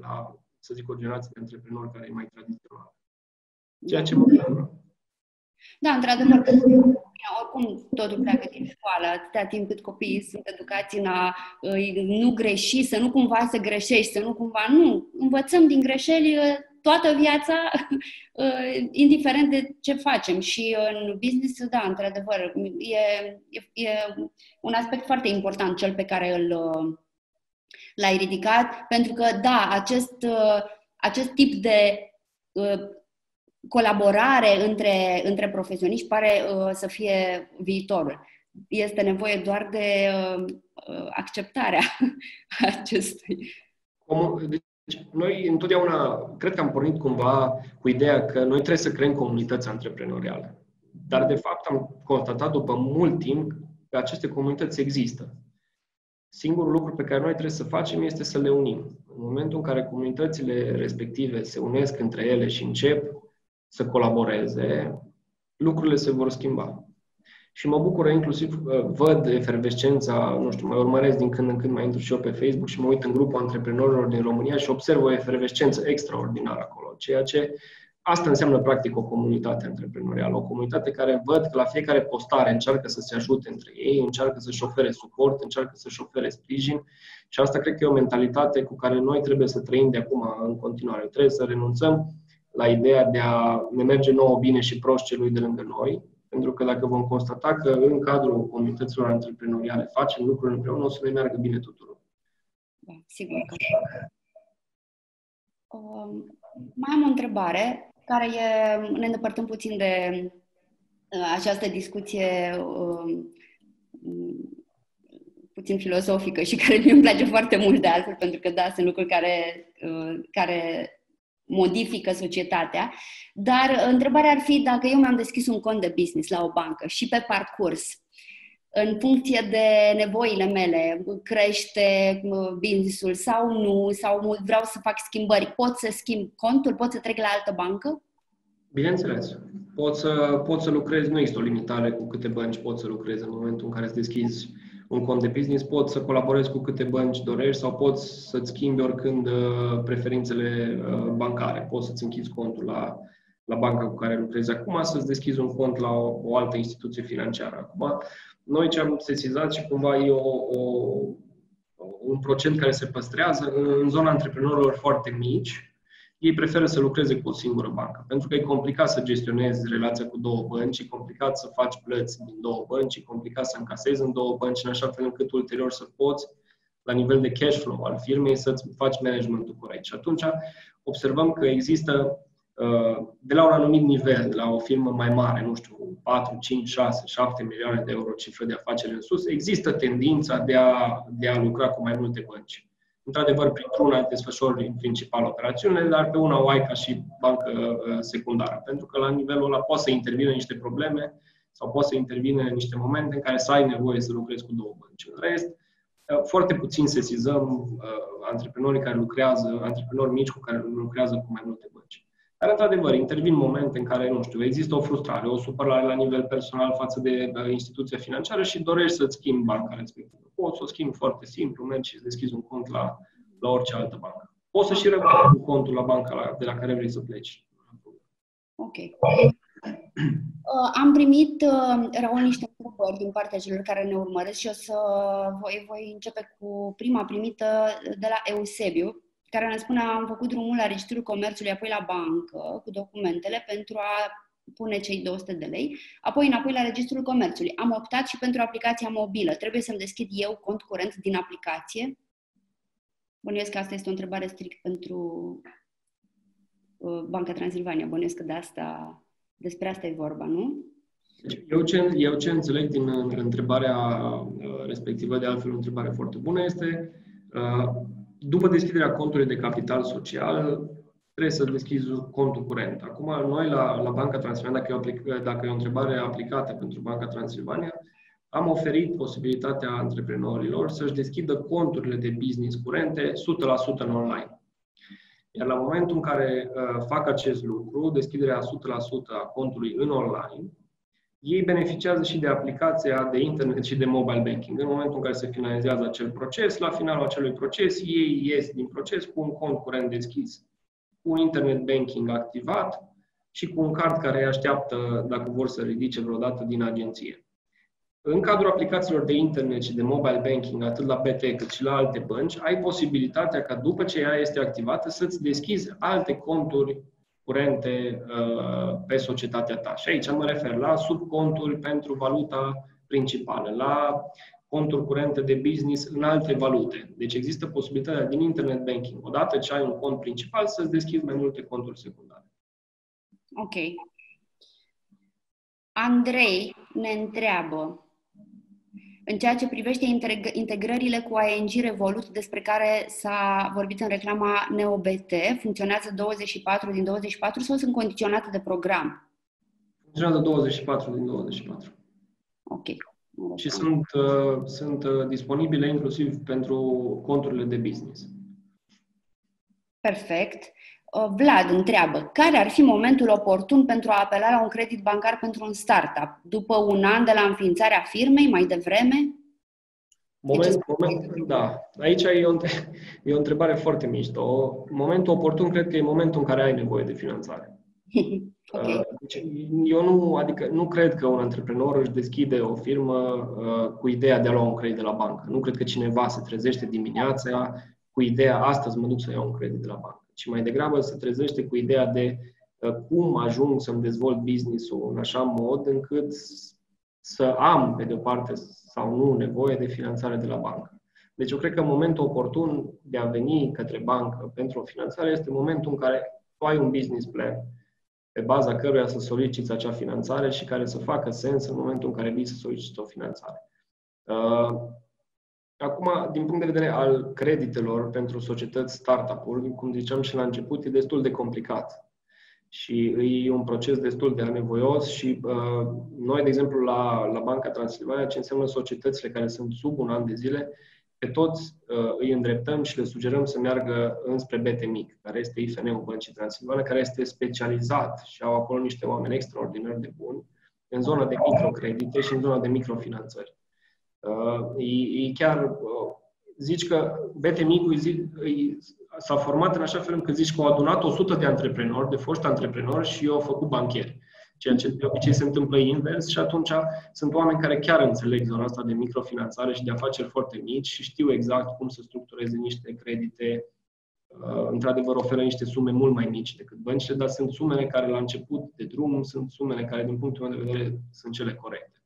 la, să zic, o generație de antreprenori care e mai tradițională. Ceea ce mă bucură. Da, într-adevăr, oricum totul pleacă din școală, atâta timp cât copiii sunt educați în a nu greși, să nu cumva să greșești, să nu cumva, nu, învățăm din greșeli ă, toată viața, ă, indiferent de ce facem. Și în business, da, într-adevăr, e, e, e un aspect foarte important cel pe care îl l-ai ridicat, pentru că, da, acest, acest tip de colaborare între, între profesioniști pare uh, să fie viitorul. Este nevoie doar de uh, uh acceptarea acestui. Deci, noi întotdeauna, cred că am pornit cumva cu ideea că noi trebuie să creăm comunități antreprenoriale. Dar, de fapt, am constatat după mult timp că aceste comunități există. Singurul lucru pe care noi trebuie să facem este să le unim. În momentul în care comunitățile respective se unesc între ele și încep să colaboreze, lucrurile se vor schimba. Și mă bucură inclusiv, uh, văd efervescența, nu știu, mai urmăresc din când în când, mai intru și eu pe Facebook și mă uit în grupul antreprenorilor din România și observ o efervescență extraordinară acolo, ceea ce asta înseamnă practic o comunitate antreprenorială, o comunitate care văd că la fiecare postare încearcă să se ajute între ei, încearcă să-și ofere suport, încearcă să-și ofere sprijin și asta cred că e o mentalitate cu care noi trebuie să trăim de acum în continuare. Trebuie să renunțăm la ideea de a ne merge nouă bine și prost celui de lângă noi, pentru că dacă vom constata că în cadrul comunităților antreprenoriale facem lucruri împreună, o să ne meargă bine tuturor. Da, sigur că. Uh, mai am o întrebare care e, ne îndepărtăm puțin de uh, această discuție uh, puțin filozofică și care mi îmi place foarte mult de altfel, pentru că da, sunt lucruri care, uh, care modifică societatea, dar întrebarea ar fi dacă eu mi-am deschis un cont de business la o bancă și pe parcurs, în funcție de nevoile mele, crește businessul sau nu, sau vreau să fac schimbări, pot să schimb contul, pot să trec la altă bancă? Bineînțeles. Poți să, poți să lucrezi, nu există o limitare cu câte bănci poți să lucrezi în momentul în care îți deschizi un cont de business, poți să colaborezi cu câte bănci dorești sau poți să-ți schimbi oricând uh, preferințele uh, bancare. Poți să-ți închizi contul la, la banca cu care lucrezi acum, să-ți deschizi un cont la o, o altă instituție financiară. Acum, noi ce am sesizat și cumva e o, o, un procent care se păstrează în zona antreprenorilor foarte mici, ei preferă să lucreze cu o singură bancă, pentru că e complicat să gestionezi relația cu două bănci, e complicat să faci plăți din două bănci, e complicat să încasezi în două bănci, în așa fel încât ulterior să poți, la nivel de cash flow al firmei, să-ți faci managementul corect. Și atunci observăm că există uh, de la un anumit nivel, de la o firmă mai mare, nu știu, 4, 5, 6, 7 milioane de euro cifră de afaceri în sus, există tendința de a, de a lucra cu mai multe bănci. Într-adevăr, printr-una desfășori în principal operațiunile, dar pe una o ai ca și bancă uh, secundară, pentru că la nivelul ăla poți să intervină niște probleme sau poți să intervină niște momente în care să ai nevoie să lucrezi cu două bănci. În rest, uh, foarte puțin sesizăm uh, antreprenorii care lucrează, antreprenori mici cu care lucrează cu mai multe bănci. Dar, într-adevăr, intervin momente în care, nu știu, există o frustrare, o supărare la nivel personal față de uh, instituția financiară și dorești să-ți schimbi banca respectivă. Poți să o schimbi foarte simplu, mergi și îți deschizi un cont la la orice altă bancă. Poți să și rămâi cu contul la banca de la care vrei să pleci. Ok. Uh, am primit, uh, Raul, niște întrebări din partea celor care ne urmăresc și o să voi, voi începe cu prima primită de la Eusebiu, care ne spune am făcut drumul la Registrul Comerțului, apoi la bancă cu documentele pentru a pune cei 200 de lei, apoi înapoi la Registrul Comerțului. Am optat și pentru aplicația mobilă. Trebuie să-mi deschid eu cont curent din aplicație? Bănuiesc că asta este o întrebare strict pentru uh, Banca Transilvania. Bănuiesc că de asta despre asta e vorba, nu? Eu ce, eu ce înțeleg din întrebarea uh, respectivă, de altfel o întrebare foarte bună, este uh, după deschiderea contului de capital social, trebuie să deschizi contul curent. Acum, noi la, la Banca Transilvania, dacă e, o, aplic, dacă e o întrebare aplicată pentru Banca Transilvania, am oferit posibilitatea antreprenorilor să-și deschidă conturile de business curente 100% în online. Iar la momentul în care uh, fac acest lucru, deschiderea 100% a contului în online, ei beneficiază și de aplicația de internet și de mobile banking. În momentul în care se finalizează acel proces, la finalul acelui proces, ei ies din proces cu un cont curent deschis, cu un internet banking activat și cu un card care îi așteaptă dacă vor să ridice vreodată din agenție. În cadrul aplicațiilor de internet și de mobile banking, atât la BT cât și la alte bănci, ai posibilitatea ca după ce ea este activată să-ți deschizi alte conturi curente uh, pe societatea ta. Și aici mă refer la subconturi pentru valuta principală, la conturi curente de business în alte valute. Deci există posibilitatea din internet banking, odată ce ai un cont principal, să-ți deschizi mai multe conturi secundare. Ok. Andrei ne întreabă în ceea ce privește integrările cu ING Revolut, despre care s-a vorbit în reclama NeoBT, funcționează 24 din 24 sau sunt condiționate de program? Funcționează 24 din 24. Ok. Și sunt, uh, sunt uh, disponibile inclusiv pentru conturile de business. Perfect. Uh, Vlad întreabă, care ar fi momentul oportun pentru a apela la un credit bancar pentru un startup? După un an de la înființarea firmei, mai devreme? Moment, moment, da. Aici e o, e o întrebare foarte mișto. Momentul oportun cred că e momentul în care ai nevoie de finanțare. okay. Uh, deci, eu nu, adică, nu cred că un antreprenor își deschide o firmă uh, cu ideea de a lua un credit de la bancă. Nu cred că cineva se trezește dimineața cu ideea astăzi mă duc să iau un credit de la bancă ci mai degrabă se trezește cu ideea de uh, cum ajung să-mi dezvolt business-ul în așa mod încât să am, pe de-o parte sau nu, nevoie de finanțare de la bancă. Deci eu cred că momentul oportun de a veni către bancă pentru o finanțare este momentul în care tu ai un business plan pe baza căruia să soliciți acea finanțare și care să facă sens în momentul în care vii să soliciți o finanțare. Uh, Acum, din punct de vedere al creditelor pentru societăți startup-uri, cum ziceam și la început, e destul de complicat. Și e un proces destul de anevoios și uh, noi, de exemplu, la, la Banca Transilvania, ce înseamnă societățile care sunt sub un an de zile, pe toți uh, îi îndreptăm și le sugerăm să meargă înspre BT Mic, care este IFN-ul Băncii Transilvania, care este specializat și au acolo niște oameni extraordinar de buni în zona de microcredite și în zona de microfinanțări. Uh, e, e chiar, uh, zici că BT Micu s-a format în așa fel încât zici că au adunat 100 de antreprenori, de foști antreprenori și eu au făcut bancheri. Ceea ce de obicei se întâmplă invers și atunci sunt oameni care chiar înțeleg zona asta de microfinanțare și de afaceri foarte mici și știu exact cum să structureze niște credite. Uh, într-adevăr, oferă niște sume mult mai mici decât băncile, dar sunt sumele care la început de drum sunt sumele care, din punctul meu de vedere, sunt cele corecte.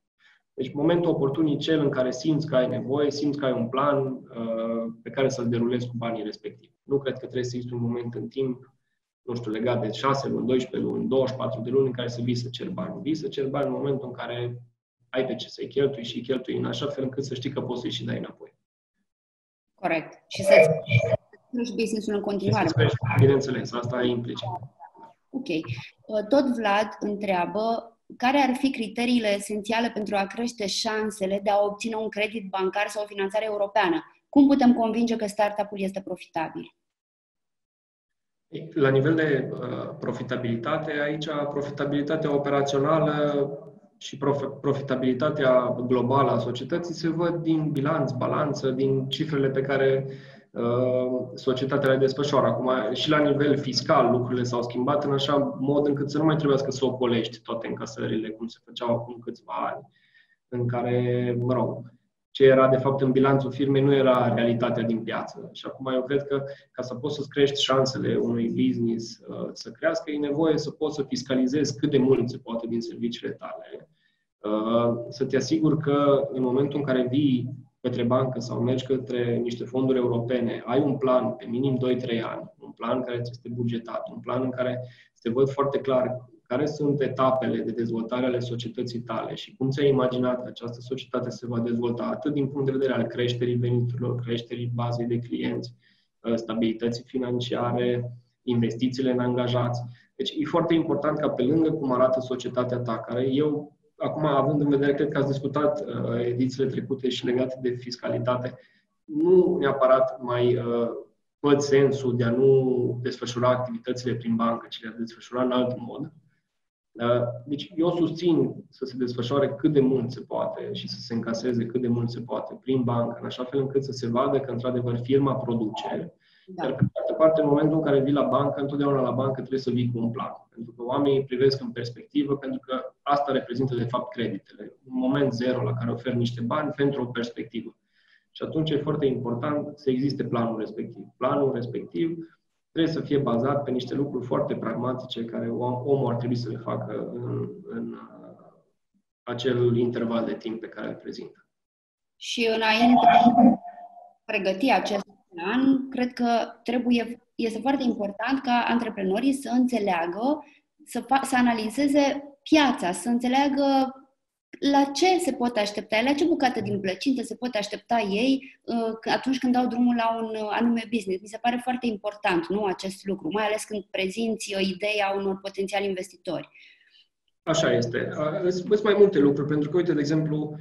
Deci momentul oportun e cel în care simți că ai nevoie, simți că ai un plan uh, pe care să-l derulezi cu banii respectivi. Nu cred că trebuie să existe un moment în timp, nu știu, legat de 6 luni, 12 luni, 24 de luni în care să vii să cer bani. Vii să cer bani în momentul în care ai pe ce să-i cheltui și cheltui în așa fel încât să știi că poți să-i și dai înapoi. Corect. Și să-ți crești business-ul în continuare. Bineînțeles, asta e implicit. Ok. Uh, tot Vlad întreabă care ar fi criteriile esențiale pentru a crește șansele de a obține un credit bancar sau o finanțare europeană? Cum putem convinge că startup-ul este profitabil? La nivel de uh, profitabilitate, aici profitabilitatea operațională și prof- profitabilitatea globală a societății se văd din bilanț, balanță, din cifrele pe care uh, societatea le desfășoară. Acum, și la nivel fiscal, lucrurile s-au schimbat în așa mod încât să nu mai trebuiască să ocolești toate încasările, cum se făceau acum câțiva ani, în care, mă rog, ce era de fapt în bilanțul firmei nu era realitatea din piață. Și acum eu cred că ca să poți să crești șansele unui business uh, să crească, e nevoie să poți să fiscalizezi cât de mult se poate din serviciile tale. Uh, să te asiguri că în momentul în care vii către bancă sau mergi către niște fonduri europene, ai un plan pe minim 2-3 ani, un plan care este bugetat, un plan în care se văd foarte clar care sunt etapele de dezvoltare ale societății tale și cum ți-ai imaginat că această societate se va dezvolta atât din punct de vedere al creșterii veniturilor, creșterii bazei de clienți, ă, stabilității financiare, investițiile în angajați. Deci e foarte important ca pe lângă cum arată societatea ta, care eu, acum având în vedere, cred că ați discutat uh, edițiile trecute și legate de fiscalitate, nu neapărat mai uh, văd sensul de a nu desfășura activitățile prin bancă, ci de a desfășura în alt mod. Deci eu susțin să se desfășoare cât de mult se poate și să se încaseze cât de mult se poate prin bancă, în așa fel încât să se vadă că într-adevăr firma produce, da. Iar pe de altă parte, în momentul în care vii la bancă, întotdeauna la bancă trebuie să vii cu un plan. Pentru că oamenii privesc în perspectivă, pentru că asta reprezintă de fapt creditele. Un moment zero la care oferi niște bani pentru o perspectivă. Și atunci e foarte important să existe planul respectiv. Planul respectiv trebuie să fie bazat pe niște lucruri foarte pragmatice care omul ar trebui să le facă în, în uh, acel interval de timp pe care îl prezintă. Și înainte de pregăti acest plan, cred că trebuie, este foarte important ca antreprenorii să înțeleagă, să, fa- să analizeze piața, să înțeleagă la ce se pot aștepta, la ce bucată din plăcintă se pot aștepta ei uh, atunci când dau drumul la un uh, anume business. Mi se pare foarte important, nu, acest lucru, mai ales când prezinți o idee a unor potențiali investitori. Așa este. Sunt mai multe lucruri, pentru că, uite, de exemplu,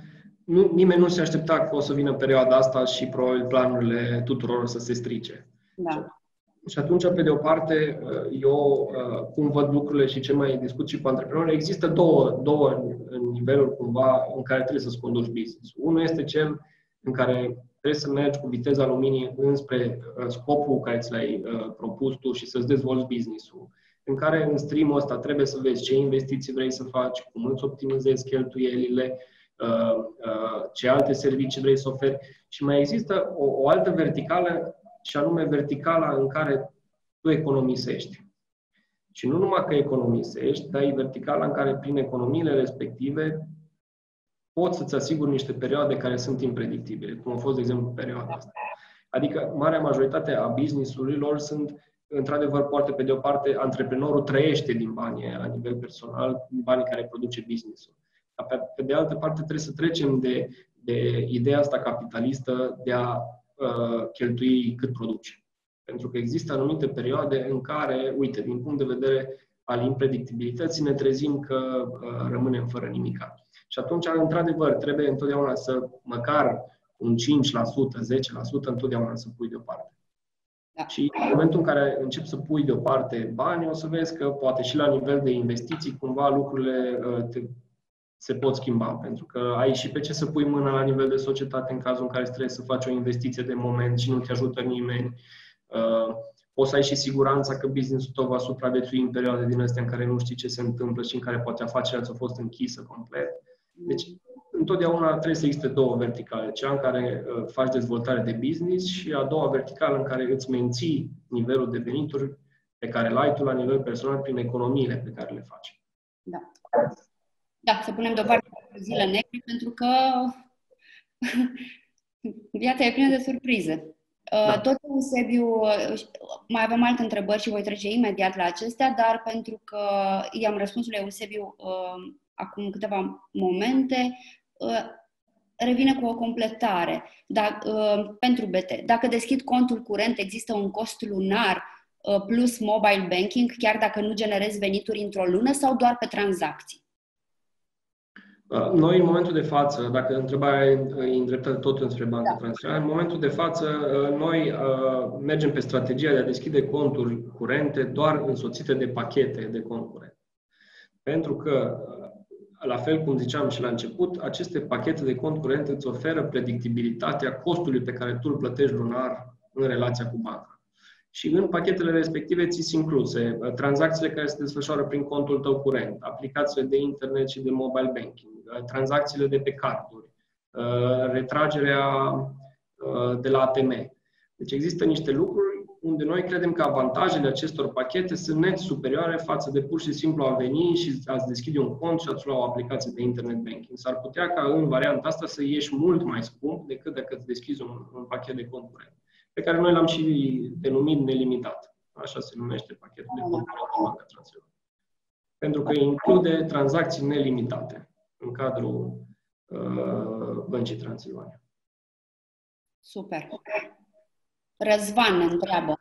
nu, nimeni nu se aștepta că o să vină perioada asta și probabil planurile tuturor o să se strice. Da. Și atunci, pe de o parte, eu, cum văd lucrurile și ce mai discut și cu antreprenori, există două, două niveluri cumva în care trebuie să-ți conduci business. Unul este cel în care trebuie să mergi cu viteza luminii înspre scopul care ți l-ai propus tu și să-ți dezvolți business-ul. În care în stream ăsta trebuie să vezi ce investiții vrei să faci, cum îți optimizezi cheltuielile, ce alte servicii vrei să oferi. Și mai există o, o altă verticală și anume verticala în care tu economisești. Și nu numai că economisești, dar e verticala în care prin economiile respective poți să-ți asiguri niște perioade care sunt impredictibile, cum a fost, de exemplu, perioada asta. Adică, marea majoritate a business-urilor sunt, într-adevăr, poate pe de o parte, antreprenorul trăiește din banii la nivel personal, din banii care produce business-ul. Dar pe, pe de altă parte, trebuie să trecem de, de ideea asta capitalistă de a Uh, cheltui cât produci. Pentru că există anumite perioade în care, uite, din punct de vedere al impredictibilității, ne trezim că uh, rămânem fără nimica. Și atunci, într-adevăr, trebuie întotdeauna să, măcar un 5%, 10%, întotdeauna să pui deoparte. Da. Și în momentul în care începi să pui deoparte bani, o să vezi că poate și la nivel de investiții, cumva lucrurile uh, te se pot schimba, pentru că ai și pe ce să pui mâna la nivel de societate în cazul în care trebuie să faci o investiție de moment și nu te ajută nimeni. Uh, poți să ai și siguranța că businessul tău va supraviețui în perioade din astea în care nu știi ce se întâmplă și în care poate afacerea ți-a fost închisă complet. Deci, întotdeauna trebuie să existe două verticale. Cea în care uh, faci dezvoltare de business și a doua verticală în care îți menții nivelul de venituri pe care l-ai tu la nivel personal prin economiile pe care le faci. Da. Da, să punem deoparte zile negre, pentru că viața e plină de surprize. Uh, da. Tot Eusebiu, uh, mai avem alte întrebări și voi trece imediat la acestea, dar pentru că i-am răspuns lui Eusebiu uh, acum câteva momente, uh, revine cu o completare da, uh, pentru BT. Dacă deschid contul curent, există un cost lunar uh, plus mobile banking, chiar dacă nu generezi venituri într-o lună sau doar pe tranzacții? Uh, noi, în momentul de față, dacă întrebarea e îndreptată tot înspre bancă da. tradițională, în momentul de față, uh, noi uh, mergem pe strategia de a deschide conturi curente doar însoțite de pachete de cont curent. Pentru că, la fel cum ziceam și la început, aceste pachete de cont curent îți oferă predictibilitatea costului pe care tu îl plătești lunar în relația cu banca. Și în pachetele respective ți sunt incluse uh, tranzacțiile care se desfășoară prin contul tău curent, aplicațiile de internet și de mobile banking, uh, tranzacțiile de pe carduri, uh, retragerea de la ATM. Deci există niște lucruri unde noi credem că avantajele acestor pachete sunt net superioare față de pur și simplu a veni și a-ți deschide un cont și a-ți lua o aplicație de internet banking. S-ar putea ca în varianta asta să ieși mult mai scump decât dacă îți deschizi un, un pachet de cont curent, pe care noi l-am și denumit nelimitat. Așa se numește pachetul de cont curent în Banca Transilvania. Pentru că include tranzacții nelimitate în cadrul uh, Băncii Transilvania. Super. Răzvan ne întreabă,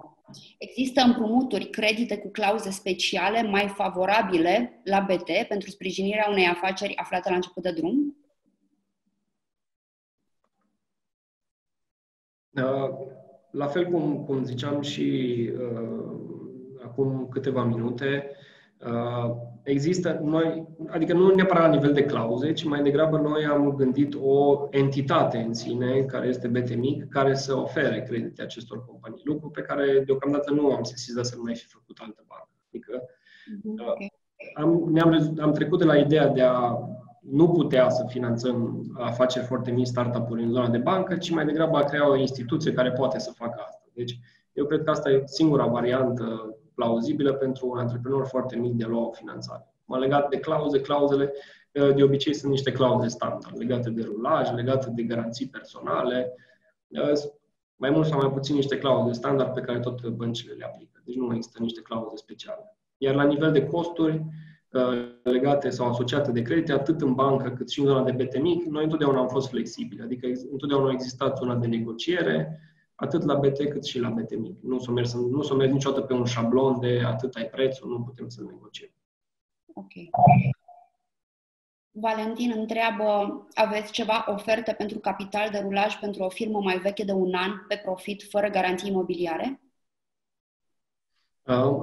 există împrumuturi, credite cu clauze speciale mai favorabile la BT pentru sprijinirea unei afaceri aflate la început de drum? Uh, la fel cum, cum ziceam și uh, acum câteva minute, uh, există noi, adică nu neapărat la nivel de clauze, ci mai degrabă noi am gândit o entitate în sine, care este BTMIC, care să ofere credite acestor companii. Lucru pe care deocamdată nu am sesizat să nu mai fi făcut altă bancă. Adică mhm, okay. am, ne-am, am trecut de la ideea de a nu putea să finanțăm afaceri foarte mici, startup-uri în zona de bancă, ci mai degrabă a crea o instituție care poate să facă asta. Deci, eu cred că asta e singura variantă plauzibilă pentru un antreprenor foarte mic de a lua o finanțare. Mă legat de clauze, clauzele de obicei sunt niște clauze standard, legate de rulaj, legate de garanții personale, mai mult sau mai puțin niște clauze standard pe care tot băncile le aplică. Deci nu există niște clauze speciale. Iar la nivel de costuri legate sau asociate de credite, atât în bancă cât și în zona de BTMIC, noi întotdeauna am fost flexibili. Adică întotdeauna a existat zona de negociere, atât la BT cât și la BT mic. Nu s-o mers, nu s-o mers niciodată pe un șablon de atât ai prețul, nu putem să negociem. Ok. Valentin întreabă, aveți ceva oferte pentru capital de rulaj pentru o firmă mai veche de un an pe profit, fără garanții imobiliare? Uh,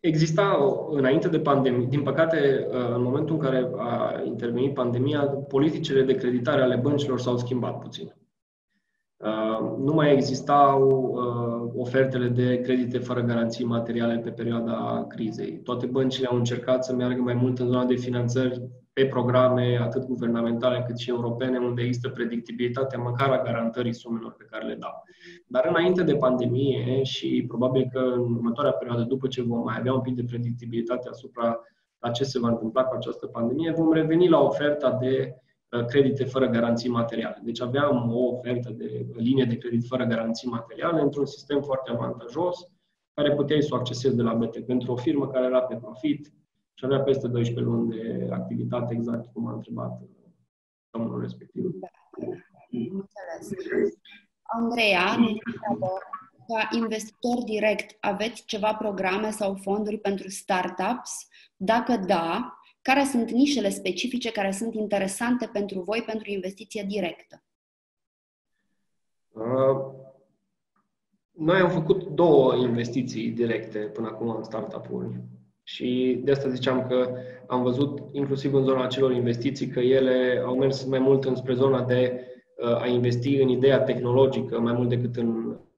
exista înainte de pandemie, din păcate, uh, în momentul în care a intervenit pandemia, politicile de creditare ale băncilor s-au schimbat puțin. Uh, nu mai existau uh, ofertele de credite fără garanții materiale pe perioada crizei. Toate băncile au încercat să meargă mai mult în zona de finanțări pe programe atât guvernamentale cât și europene, unde există predictibilitatea măcar a garantării sumelor pe care le dau. Dar înainte de pandemie și probabil că în următoarea perioadă, după ce vom mai avea un pic de predictibilitate asupra la ce se va întâmpla cu această pandemie, vom reveni la oferta de Uh, credite fără garanții materiale. Deci aveam o ofertă de linie de credit fără garanții materiale într-un sistem foarte avantajos, care puteai să o accesezi de la BT pentru o firmă care era pe profit și avea peste 12 luni de activitate, exact cum a întrebat domnul respectiv. Da. Înțeles. Andreea, ca investitor direct, aveți ceva programe sau fonduri pentru startups? Dacă da, care sunt nișele specifice care sunt interesante pentru voi pentru investiție directă? Uh, noi am făcut două investiții directe până acum în startup-uri și de asta ziceam că am văzut, inclusiv în zona acelor investiții, că ele au mers mai mult înspre zona de uh, a investi în ideea tehnologică mai mult decât în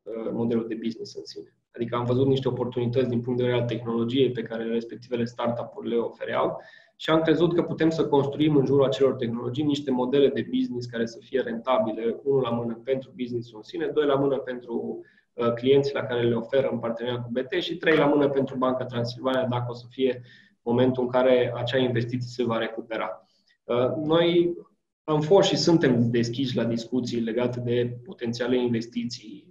uh, modelul de business în sine. Adică am văzut niște oportunități din punct de vedere al tehnologiei pe care respectivele startup-uri le ofereau și am crezut că putem să construim în jurul acelor tehnologii niște modele de business care să fie rentabile, unul la mână pentru business în sine, doi la mână pentru uh, clienții la care le oferă în parteneriat cu BT și trei la mână pentru Banca Transilvania dacă o să fie momentul în care acea investiție se va recupera. Uh, noi am fost și suntem deschiși la discuții legate de potențiale investiții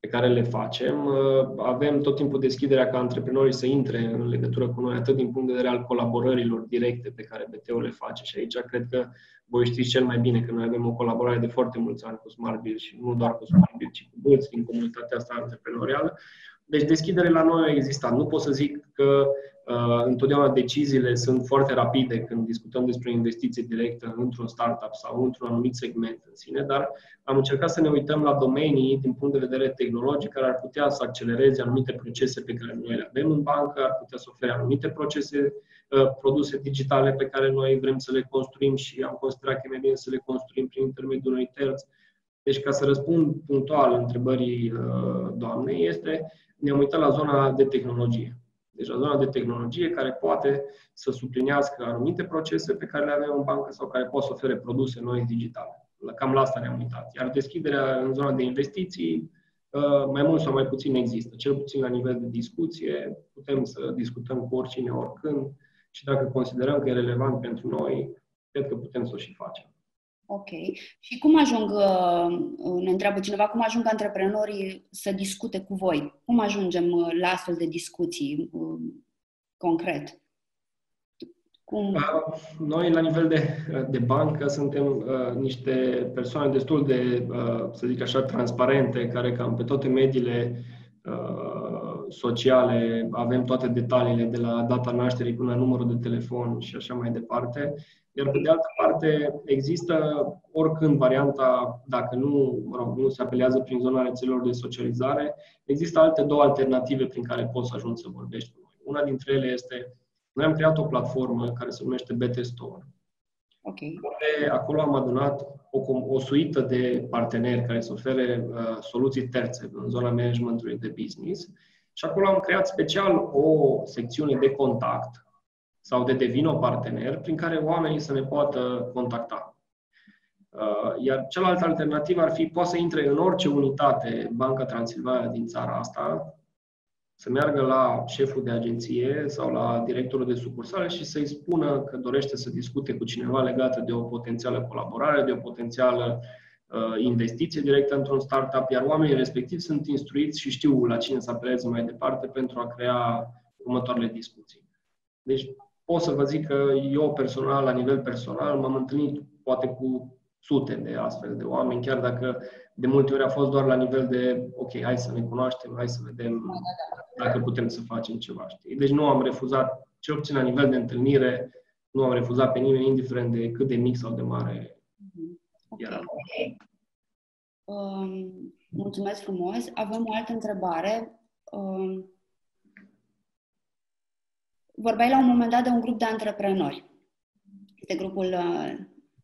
pe care le facem. Uh, avem tot timpul deschiderea ca antreprenorii să intre în legătură cu noi, atât din punct de vedere al colaborărilor directe pe care BTO le face și aici cred că voi știți cel mai bine că noi avem o colaborare de foarte mulți ani cu SmartBill și nu doar cu SmartBill, ci cu mulți din comunitatea asta antreprenorială. Deci deschidere la noi a existat. Nu pot să zic că Uh, întotdeauna deciziile sunt foarte rapide când discutăm despre investiții directe într-un startup sau într-un anumit segment în sine, dar am încercat să ne uităm la domenii din punct de vedere tehnologic care ar putea să accelereze anumite procese pe care noi le avem în bancă, ar putea să ofere anumite procese, uh, produse digitale pe care noi vrem să le construim și am considerat că e mai bine să le construim prin intermediul unui terț. Deci, ca să răspund punctual întrebării uh, doamnei, este ne-am uitat la zona de tehnologie. Deci la zona de tehnologie care poate să suplinească anumite procese pe care le avem în bancă sau care pot să ofere produse noi digitale. Cam la asta ne-am uitat. Iar deschiderea în zona de investiții, uh, mai mult sau mai puțin există. Cel puțin la nivel de discuție, putem să discutăm cu oricine, oricând și dacă considerăm că e relevant pentru noi, cred că putem să o și facem. Ok. Și cum ajung, uh, ne întreabă cineva, cum ajung antreprenorii să discute cu voi? Cum ajungem uh, la astfel de discuții uh, concret? Cum? Noi, la nivel de, de bancă, suntem uh, niște persoane destul de, uh, să zic așa, transparente, care cam pe toate mediile uh, sociale avem toate detaliile, de la data nașterii până la numărul de telefon și așa mai departe. Iar pe de altă parte, există oricând varianta, dacă nu, mă rog, nu se apelează prin zona rețelelor de socializare, există alte două alternative prin care poți să ajungi să vorbești cu noi. Una dintre ele este, noi am creat o platformă care se numește BT Store. Okay. acolo am adunat o, o suită de parteneri care să ofere uh, soluții terțe în zona managementului de business și acolo am creat special o secțiune de contact sau de devino partener prin care oamenii să ne poată contacta. Uh, iar cealaltă alternativă ar fi, poate să intre în orice unitate Banca Transilvania din țara asta, să meargă la șeful de agenție sau la directorul de sucursale și să-i spună că dorește să discute cu cineva legată de o potențială colaborare, de o potențială uh, investiție directă într-un startup, iar oamenii respectivi sunt instruiți și știu la cine să apeleze mai departe pentru a crea următoarele discuții. Deci pot să vă zic că eu personal, la nivel personal, m-am întâlnit poate cu sute de astfel de oameni, chiar dacă de multe ori a fost doar la nivel de, ok, hai să ne cunoaștem, hai să vedem dacă putem să facem ceva. Știi? Deci nu am refuzat, cel puțin la nivel de întâlnire, nu am refuzat pe nimeni, indiferent de cât de mic sau de mare okay. era. Um, mulțumesc frumos. Avem o altă întrebare. Um, vorbeai la un moment dat de un grup de antreprenori. Este grupul uh,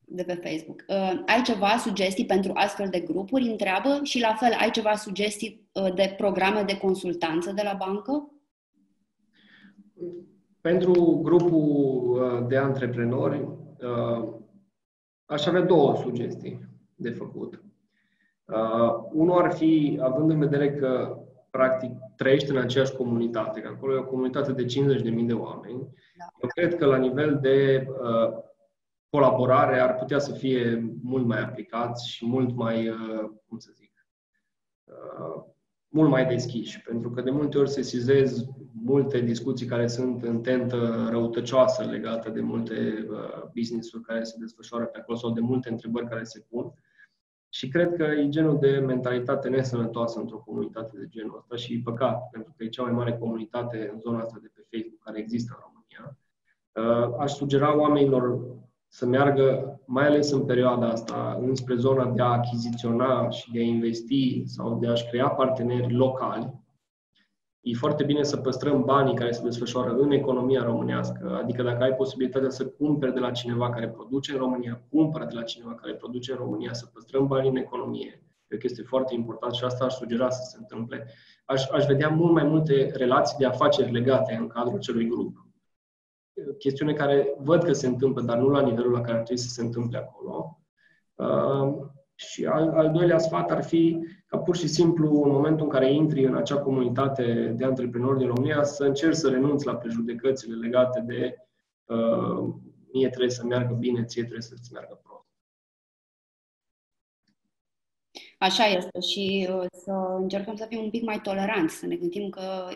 de pe Facebook. Uh, ai ceva sugestii pentru astfel de grupuri? Întreabă și la fel, ai ceva sugestii uh, de programe de consultanță de la bancă? Pentru grupul de antreprenori, aș avea două sugestii de făcut. Unul ar fi, având în vedere că practic trăiești în aceeași comunitate, că acolo e o comunitate de 50.000 de oameni. Da. Eu cred că la nivel de uh, colaborare ar putea să fie mult mai aplicați și mult mai, uh, cum să zic, uh, mult mai deschiși, pentru că de multe ori se sizez multe discuții care sunt în tentă răutăcioasă legată de multe uh, business-uri care se desfășoară pe acolo sau de multe întrebări care se pun. Și cred că e genul de mentalitate nesănătoasă într-o comunitate de genul ăsta și e păcat, pentru că e cea mai mare comunitate în zona asta de pe Facebook care există în România. Uh, aș sugera oamenilor să meargă, mai ales în perioada asta, înspre zona de a achiziționa și de a investi sau de a-și crea parteneri locali, e foarte bine să păstrăm banii care se desfășoară în economia românească. Adică dacă ai posibilitatea să cumperi de la cineva care produce în România, cumpără de la cineva care produce în România, să păstrăm banii în economie. E o chestie foarte importantă și asta aș sugera să se întâmple. Aș, aș vedea mult mai multe relații de afaceri legate în cadrul acelui grup. Chestiune care văd că se întâmplă, dar nu la nivelul la care ar trebui să se întâmple acolo. Uh, și al, al doilea sfat ar fi ca pur și simplu, în momentul în care intri în acea comunitate de antreprenori din România, să încerci să renunți la prejudecățile legate de uh, mie trebuie să meargă bine, ție trebuie să-ți meargă prost. Așa este și uh, să încercăm să fim un pic mai toleranți, să ne gândim că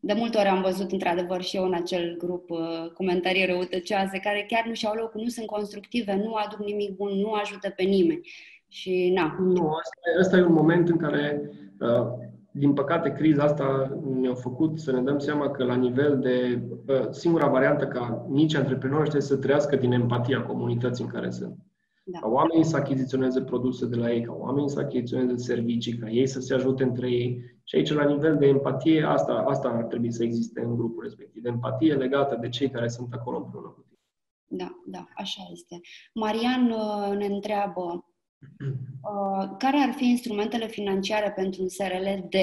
de multe ori am văzut, într-adevăr, și eu în acel grup uh, comentarii răutăcioase care chiar nu și-au locul, nu sunt constructive, nu aduc nimic bun, nu ajută pe nimeni. Și na. Nu, asta, asta e un moment în care, uh, din păcate, criza asta ne-a făcut să ne dăm seama că la nivel de uh, singura variantă ca mici antreprenori trebuie să trăiască din empatia comunității în care sunt. Da. Ca oamenii să achiziționeze produse de la ei, ca oamenii să achiziționeze servicii, ca ei să se ajute între ei. Și aici, la nivel de empatie, asta, asta ar trebui să existe în grupul respectiv. De empatie legată de cei care sunt acolo împreună cu tine. Da, da, așa este. Marian uh, ne întreabă, Uh, care ar fi instrumentele financiare pentru un SRLD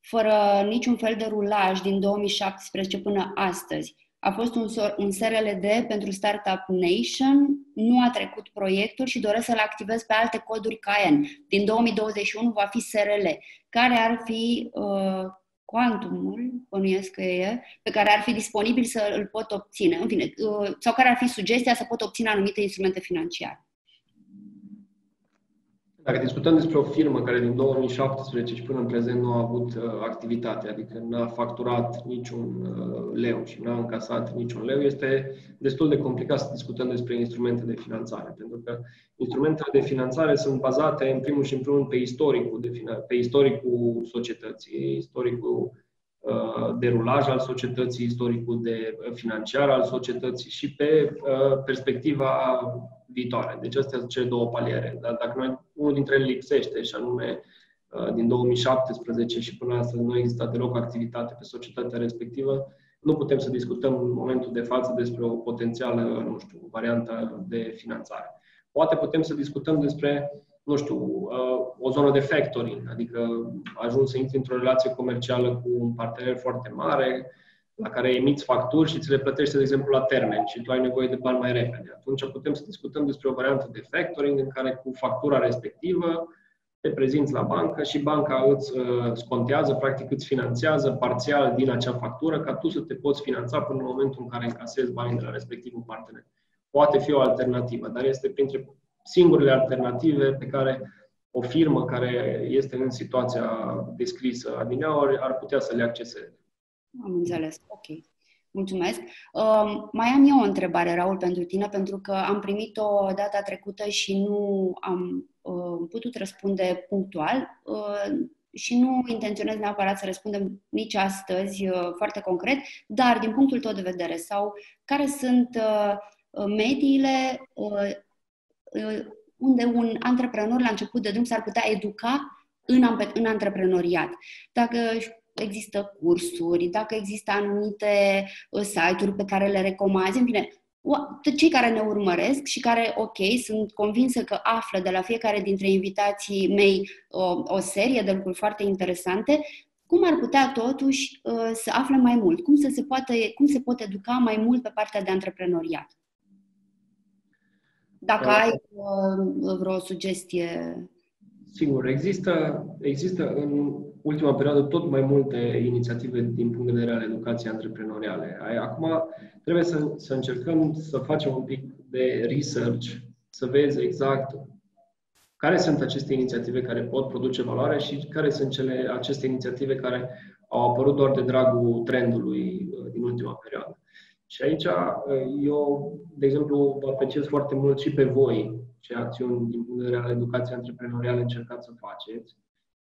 fără niciun fel de rulaj din 2017 până astăzi? A fost un, un SRLD pentru Startup Nation, nu a trecut proiectul și doresc să-l activez pe alte coduri CAEN. Din 2021 va fi SRL. Care ar fi uh, quantumul, bănuiesc că e, pe care ar fi disponibil să îl pot obține, în fine, uh, sau care ar fi sugestia să pot obține anumite instrumente financiare. Dacă discutăm despre o firmă care din 2017 și până în prezent nu a avut uh, activitate, adică n-a facturat niciun uh, leu și n-a încasat niciun leu, este destul de complicat să discutăm despre instrumente de finanțare, pentru că instrumentele de finanțare sunt bazate în primul și în primul pe istoricul, de, pe istoricul societății, istoricul uh, de rulaj al societății, istoricul de uh, financiar al societății și pe uh, perspectiva viitoare. Deci astea sunt cele două paliere. Dar dacă noi, unul dintre ele lipsește, și anume uh, din 2017 și până astăzi nu există deloc activitate pe societatea respectivă, nu putem să discutăm în momentul de față despre o potențială, nu știu, variantă de finanțare. Poate putem să discutăm despre, nu știu, uh, o zonă de factoring, adică ajungi să intri într-o relație comercială cu un partener foarte mare, la care emiți facturi și ți le plătește, de exemplu, la termen și tu ai nevoie de bani mai repede. Atunci putem să discutăm despre o variantă de factoring în care cu factura respectivă te prezinți la bancă și banca îți uh, scontează, practic îți finanțează parțial din acea factură ca tu să te poți finanța până în momentul în care încasezi banii de la respectivul partener. Poate fi o alternativă, dar este printre singurele alternative pe care o firmă care este în situația descrisă adineaori ar putea să le acceseze. Am înțeles. Ok. Mulțumesc. Uh, mai am eu o întrebare, Raul, pentru tine, pentru că am primit-o data trecută și nu am uh, putut răspunde punctual uh, și nu intenționez neapărat să răspundem nici astăzi uh, foarte concret, dar din punctul tău de vedere, sau care sunt uh, mediile uh, uh, unde un antreprenor la început de drum s-ar putea educa în, în antreprenoriat. Dacă există cursuri, dacă există anumite uh, site-uri pe care le recomanzi, în fine, cei care ne urmăresc și care, ok, sunt convinsă că află de la fiecare dintre invitații mei o, o serie de lucruri foarte interesante, cum ar putea totuși uh, să afle mai mult? Cum, să se poate, cum se pot educa mai mult pe partea de antreprenoriat? Dacă uh, ai uh, vreo sugestie. Sigur, există, există în ultima perioadă tot mai multe inițiative din punct de vedere al educației antreprenoriale. Acum trebuie să, să încercăm să facem un pic de research, să vezi exact care sunt aceste inițiative care pot produce valoare și care sunt cele, aceste inițiative care au apărut doar de dragul trendului uh, din ultima perioadă. Și aici uh, eu, de exemplu, apreciez foarte mult și pe voi ce acțiuni din punct de vedere al educației antreprenoriale încercați să faceți.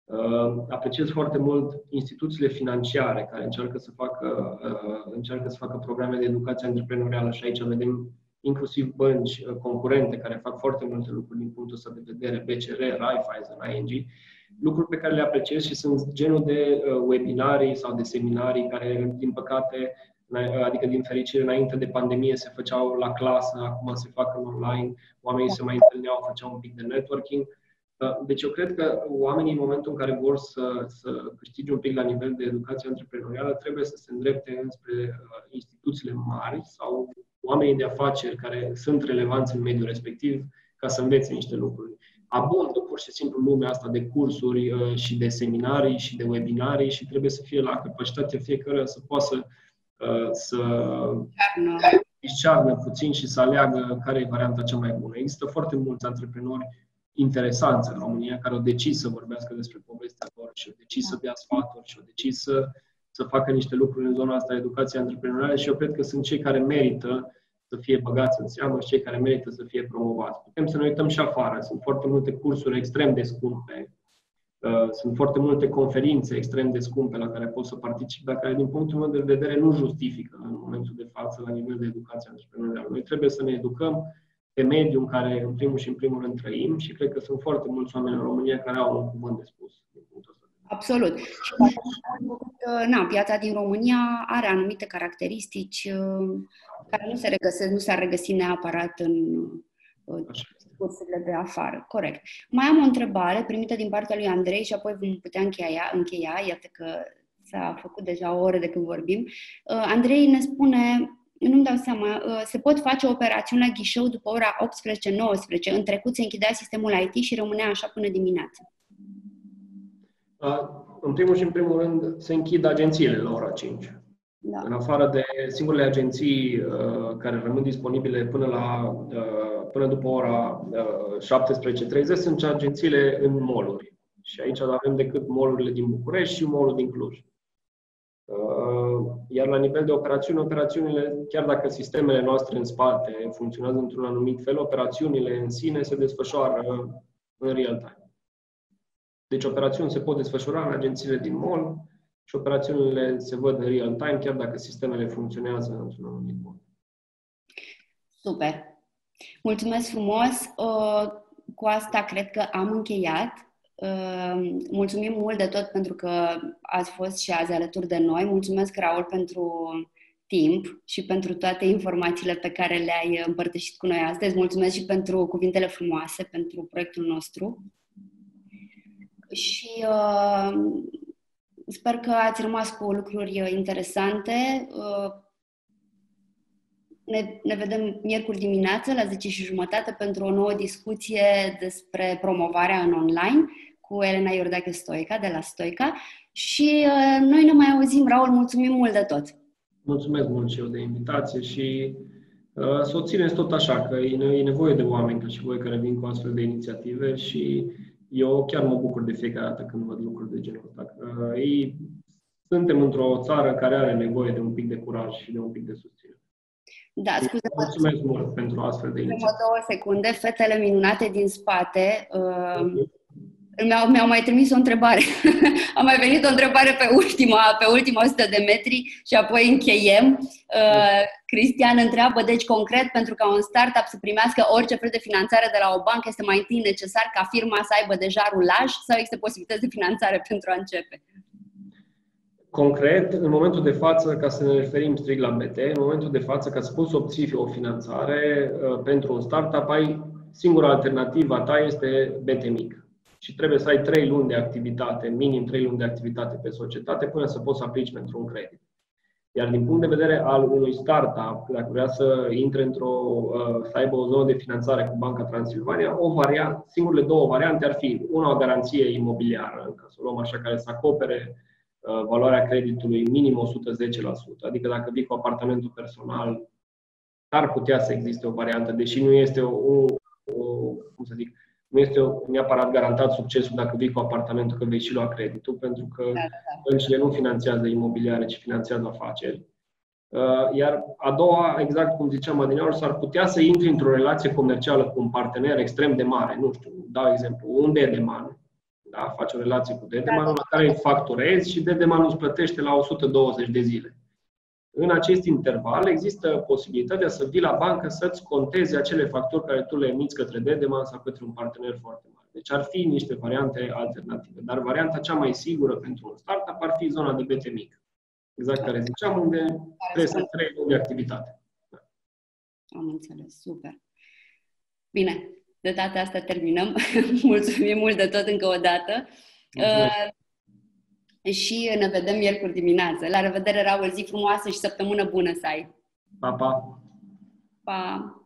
Uh, apreciez foarte mult instituțiile financiare care încearcă să facă, uh, încearcă să facă programe de educație antreprenorială și aici vedem inclusiv bănci uh, concurente care fac foarte multe lucruri din punctul ăsta de vedere, BCR, Raiffeisen, ING, lucruri pe care le apreciez și sunt genul de webinarii sau de seminarii care, din păcate, adică din fericire, înainte de pandemie se făceau la clasă, acum se fac în online, oamenii se mai întâlneau, făceau un pic de networking deci eu cred că oamenii în momentul în care vor să, să câștige un pic la nivel de educație antreprenorială trebuie să se îndrepte înspre uh, instituțiile mari sau oamenii de afaceri care sunt relevanți în mediul respectiv ca să învețe niște lucruri. Abundă pur și simplu lumea asta de cursuri uh, și de seminarii și de webinarii și trebuie să fie la capacitatea fiecare să poată să, uh, să discearnă puțin și să aleagă care e varianta cea mai bună. Există foarte mulți antreprenori interesanți în România care au decis să vorbească despre povestea lor și au decis să dea sfaturi și au decis să, să facă niște lucruri în zona asta educației antreprenoriale și eu cred că sunt cei care merită să fie băgați în seamă și cei care merită să fie promovați. Putem să ne uităm și afară. Sunt foarte multe cursuri extrem de scumpe. Uh, sunt foarte multe conferințe extrem de scumpe la care poți să participi, dar care, din punctul meu de vedere, nu justifică în momentul de față la nivel de educație antreprenorială. Noi trebuie să ne educăm pe mediul în care, în primul și în primul rând, trăim și cred că sunt foarte mulți oameni în România care au un cuvânt de spus Absolut. Și na, piața din România are anumite caracteristici uh, care nu se regăsesc, nu s-ar regăsi neapărat în, cursurile de afară, corect. Mai am o întrebare primită din partea lui Andrei și apoi vom putea încheia, încheia iată că s-a făcut deja o oră de când vorbim. Uh, Andrei ne spune, nu-mi dau seama, uh, se pot face operațiuni la ghișeu după ora 18-19. În trecut se închidea sistemul IT și rămânea așa până dimineața. În primul și în primul rând se închid agențiile la ora 5. Da. În afară de singurele agenții uh, care rămân disponibile până, la, uh, până după ora uh, 17.30 sunt agențiile în moluri. Și aici nu avem decât molurile din București și molul din Cluj. Uh, iar la nivel de operațiuni, operațiunile, chiar dacă sistemele noastre în spate funcționează într-un anumit fel, operațiunile în sine se desfășoară în real time. Deci operațiuni se pot desfășura în agențiile din mall și operațiunile se văd în real time, chiar dacă sistemele funcționează într-un anumit mod. Super! Mulțumesc frumos! Uh, cu asta cred că am încheiat. Uh, mulțumim mult de tot pentru că ați fost și azi alături de noi. Mulțumesc, Raul, pentru timp și pentru toate informațiile pe care le-ai împărtășit cu noi astăzi. Mulțumesc și pentru cuvintele frumoase, pentru proiectul nostru. Și uh, sper că ați rămas cu lucruri interesante. Uh, ne, ne vedem miercuri dimineață la 10 și jumătate pentru o nouă discuție despre promovarea în online cu Elena Iordache Stoica de la Stoica și uh, noi ne mai auzim. Raul, mulțumim mult de tot! Mulțumesc mult și eu de invitație și uh, să o țineți tot așa, că e, e nevoie de oameni ca și voi care vin cu astfel de inițiative și eu chiar mă bucur de fiecare dată când văd lucruri de genul ăsta. Că ei, suntem într-o țară care are nevoie de un pic de curaj și de un pic de susținere. Da, scuze. Mulțumesc mult pentru astfel de inițiative. două secunde, fetele minunate din spate uh, mi-au, mi-au mai trimis o întrebare. A mai venit o întrebare pe ultima, pe ultima 100 de metri și apoi încheiem. Uh, Cristian întreabă, deci concret, pentru ca un startup să primească orice fel de finanțare de la o bancă, este mai întâi necesar ca firma să aibă deja rulaj sau există posibilități de finanțare pentru a începe? Concret, în momentul de față, ca să ne referim strict la BT, în momentul de față, ca să poți obții o finanțare uh, pentru un startup, ai singura alternativă a ta este BT mic și trebuie să ai trei luni de activitate, minim trei luni de activitate pe societate, până să poți să aplici pentru un credit. Iar din punct de vedere al unui startup, dacă vrea să intre într-o, uh, să aibă o zonă de finanțare cu Banca Transilvania, o variantă, singurele două variante ar fi una o garanție imobiliară, ca să o luăm așa, care să acopere uh, valoarea creditului minim 110%, adică dacă vii cu apartamentul personal, ar putea să existe o variantă, deși nu este o, o, o cum să zic, nu este neapărat garantat succesul dacă vii cu apartamentul că vei și lua creditul, pentru că da, da. băncile nu finanțează imobiliare, ci finanțează afaceri. Uh, iar a doua, exact cum ziceam adineauri, s-ar putea să intri într-o relație comercială cu un partener extrem de mare. Nu știu, dau exemplu, un Dedeman, da, faci o relație cu Dedeman, la care îi facturezi și Dedeman îți plătește la 120 de zile. În acest interval există posibilitatea să vii la bancă să-ți contezi acele facturi care tu le emiți către Dedeman sau către un partener foarte mare. Deci ar fi niște variante alternative. Dar varianta cea mai sigură pentru un startup ar fi zona de BT mic. Exact care ziceam, unde trebuie să trei de activitate. Da. Am înțeles, super. Bine, de data asta terminăm. Mulțumim mult de tot încă o dată. Mulțumesc și ne vedem miercuri dimineață. La revedere, Raul, zi frumoasă și săptămână bună să ai! Pa, pa! Pa!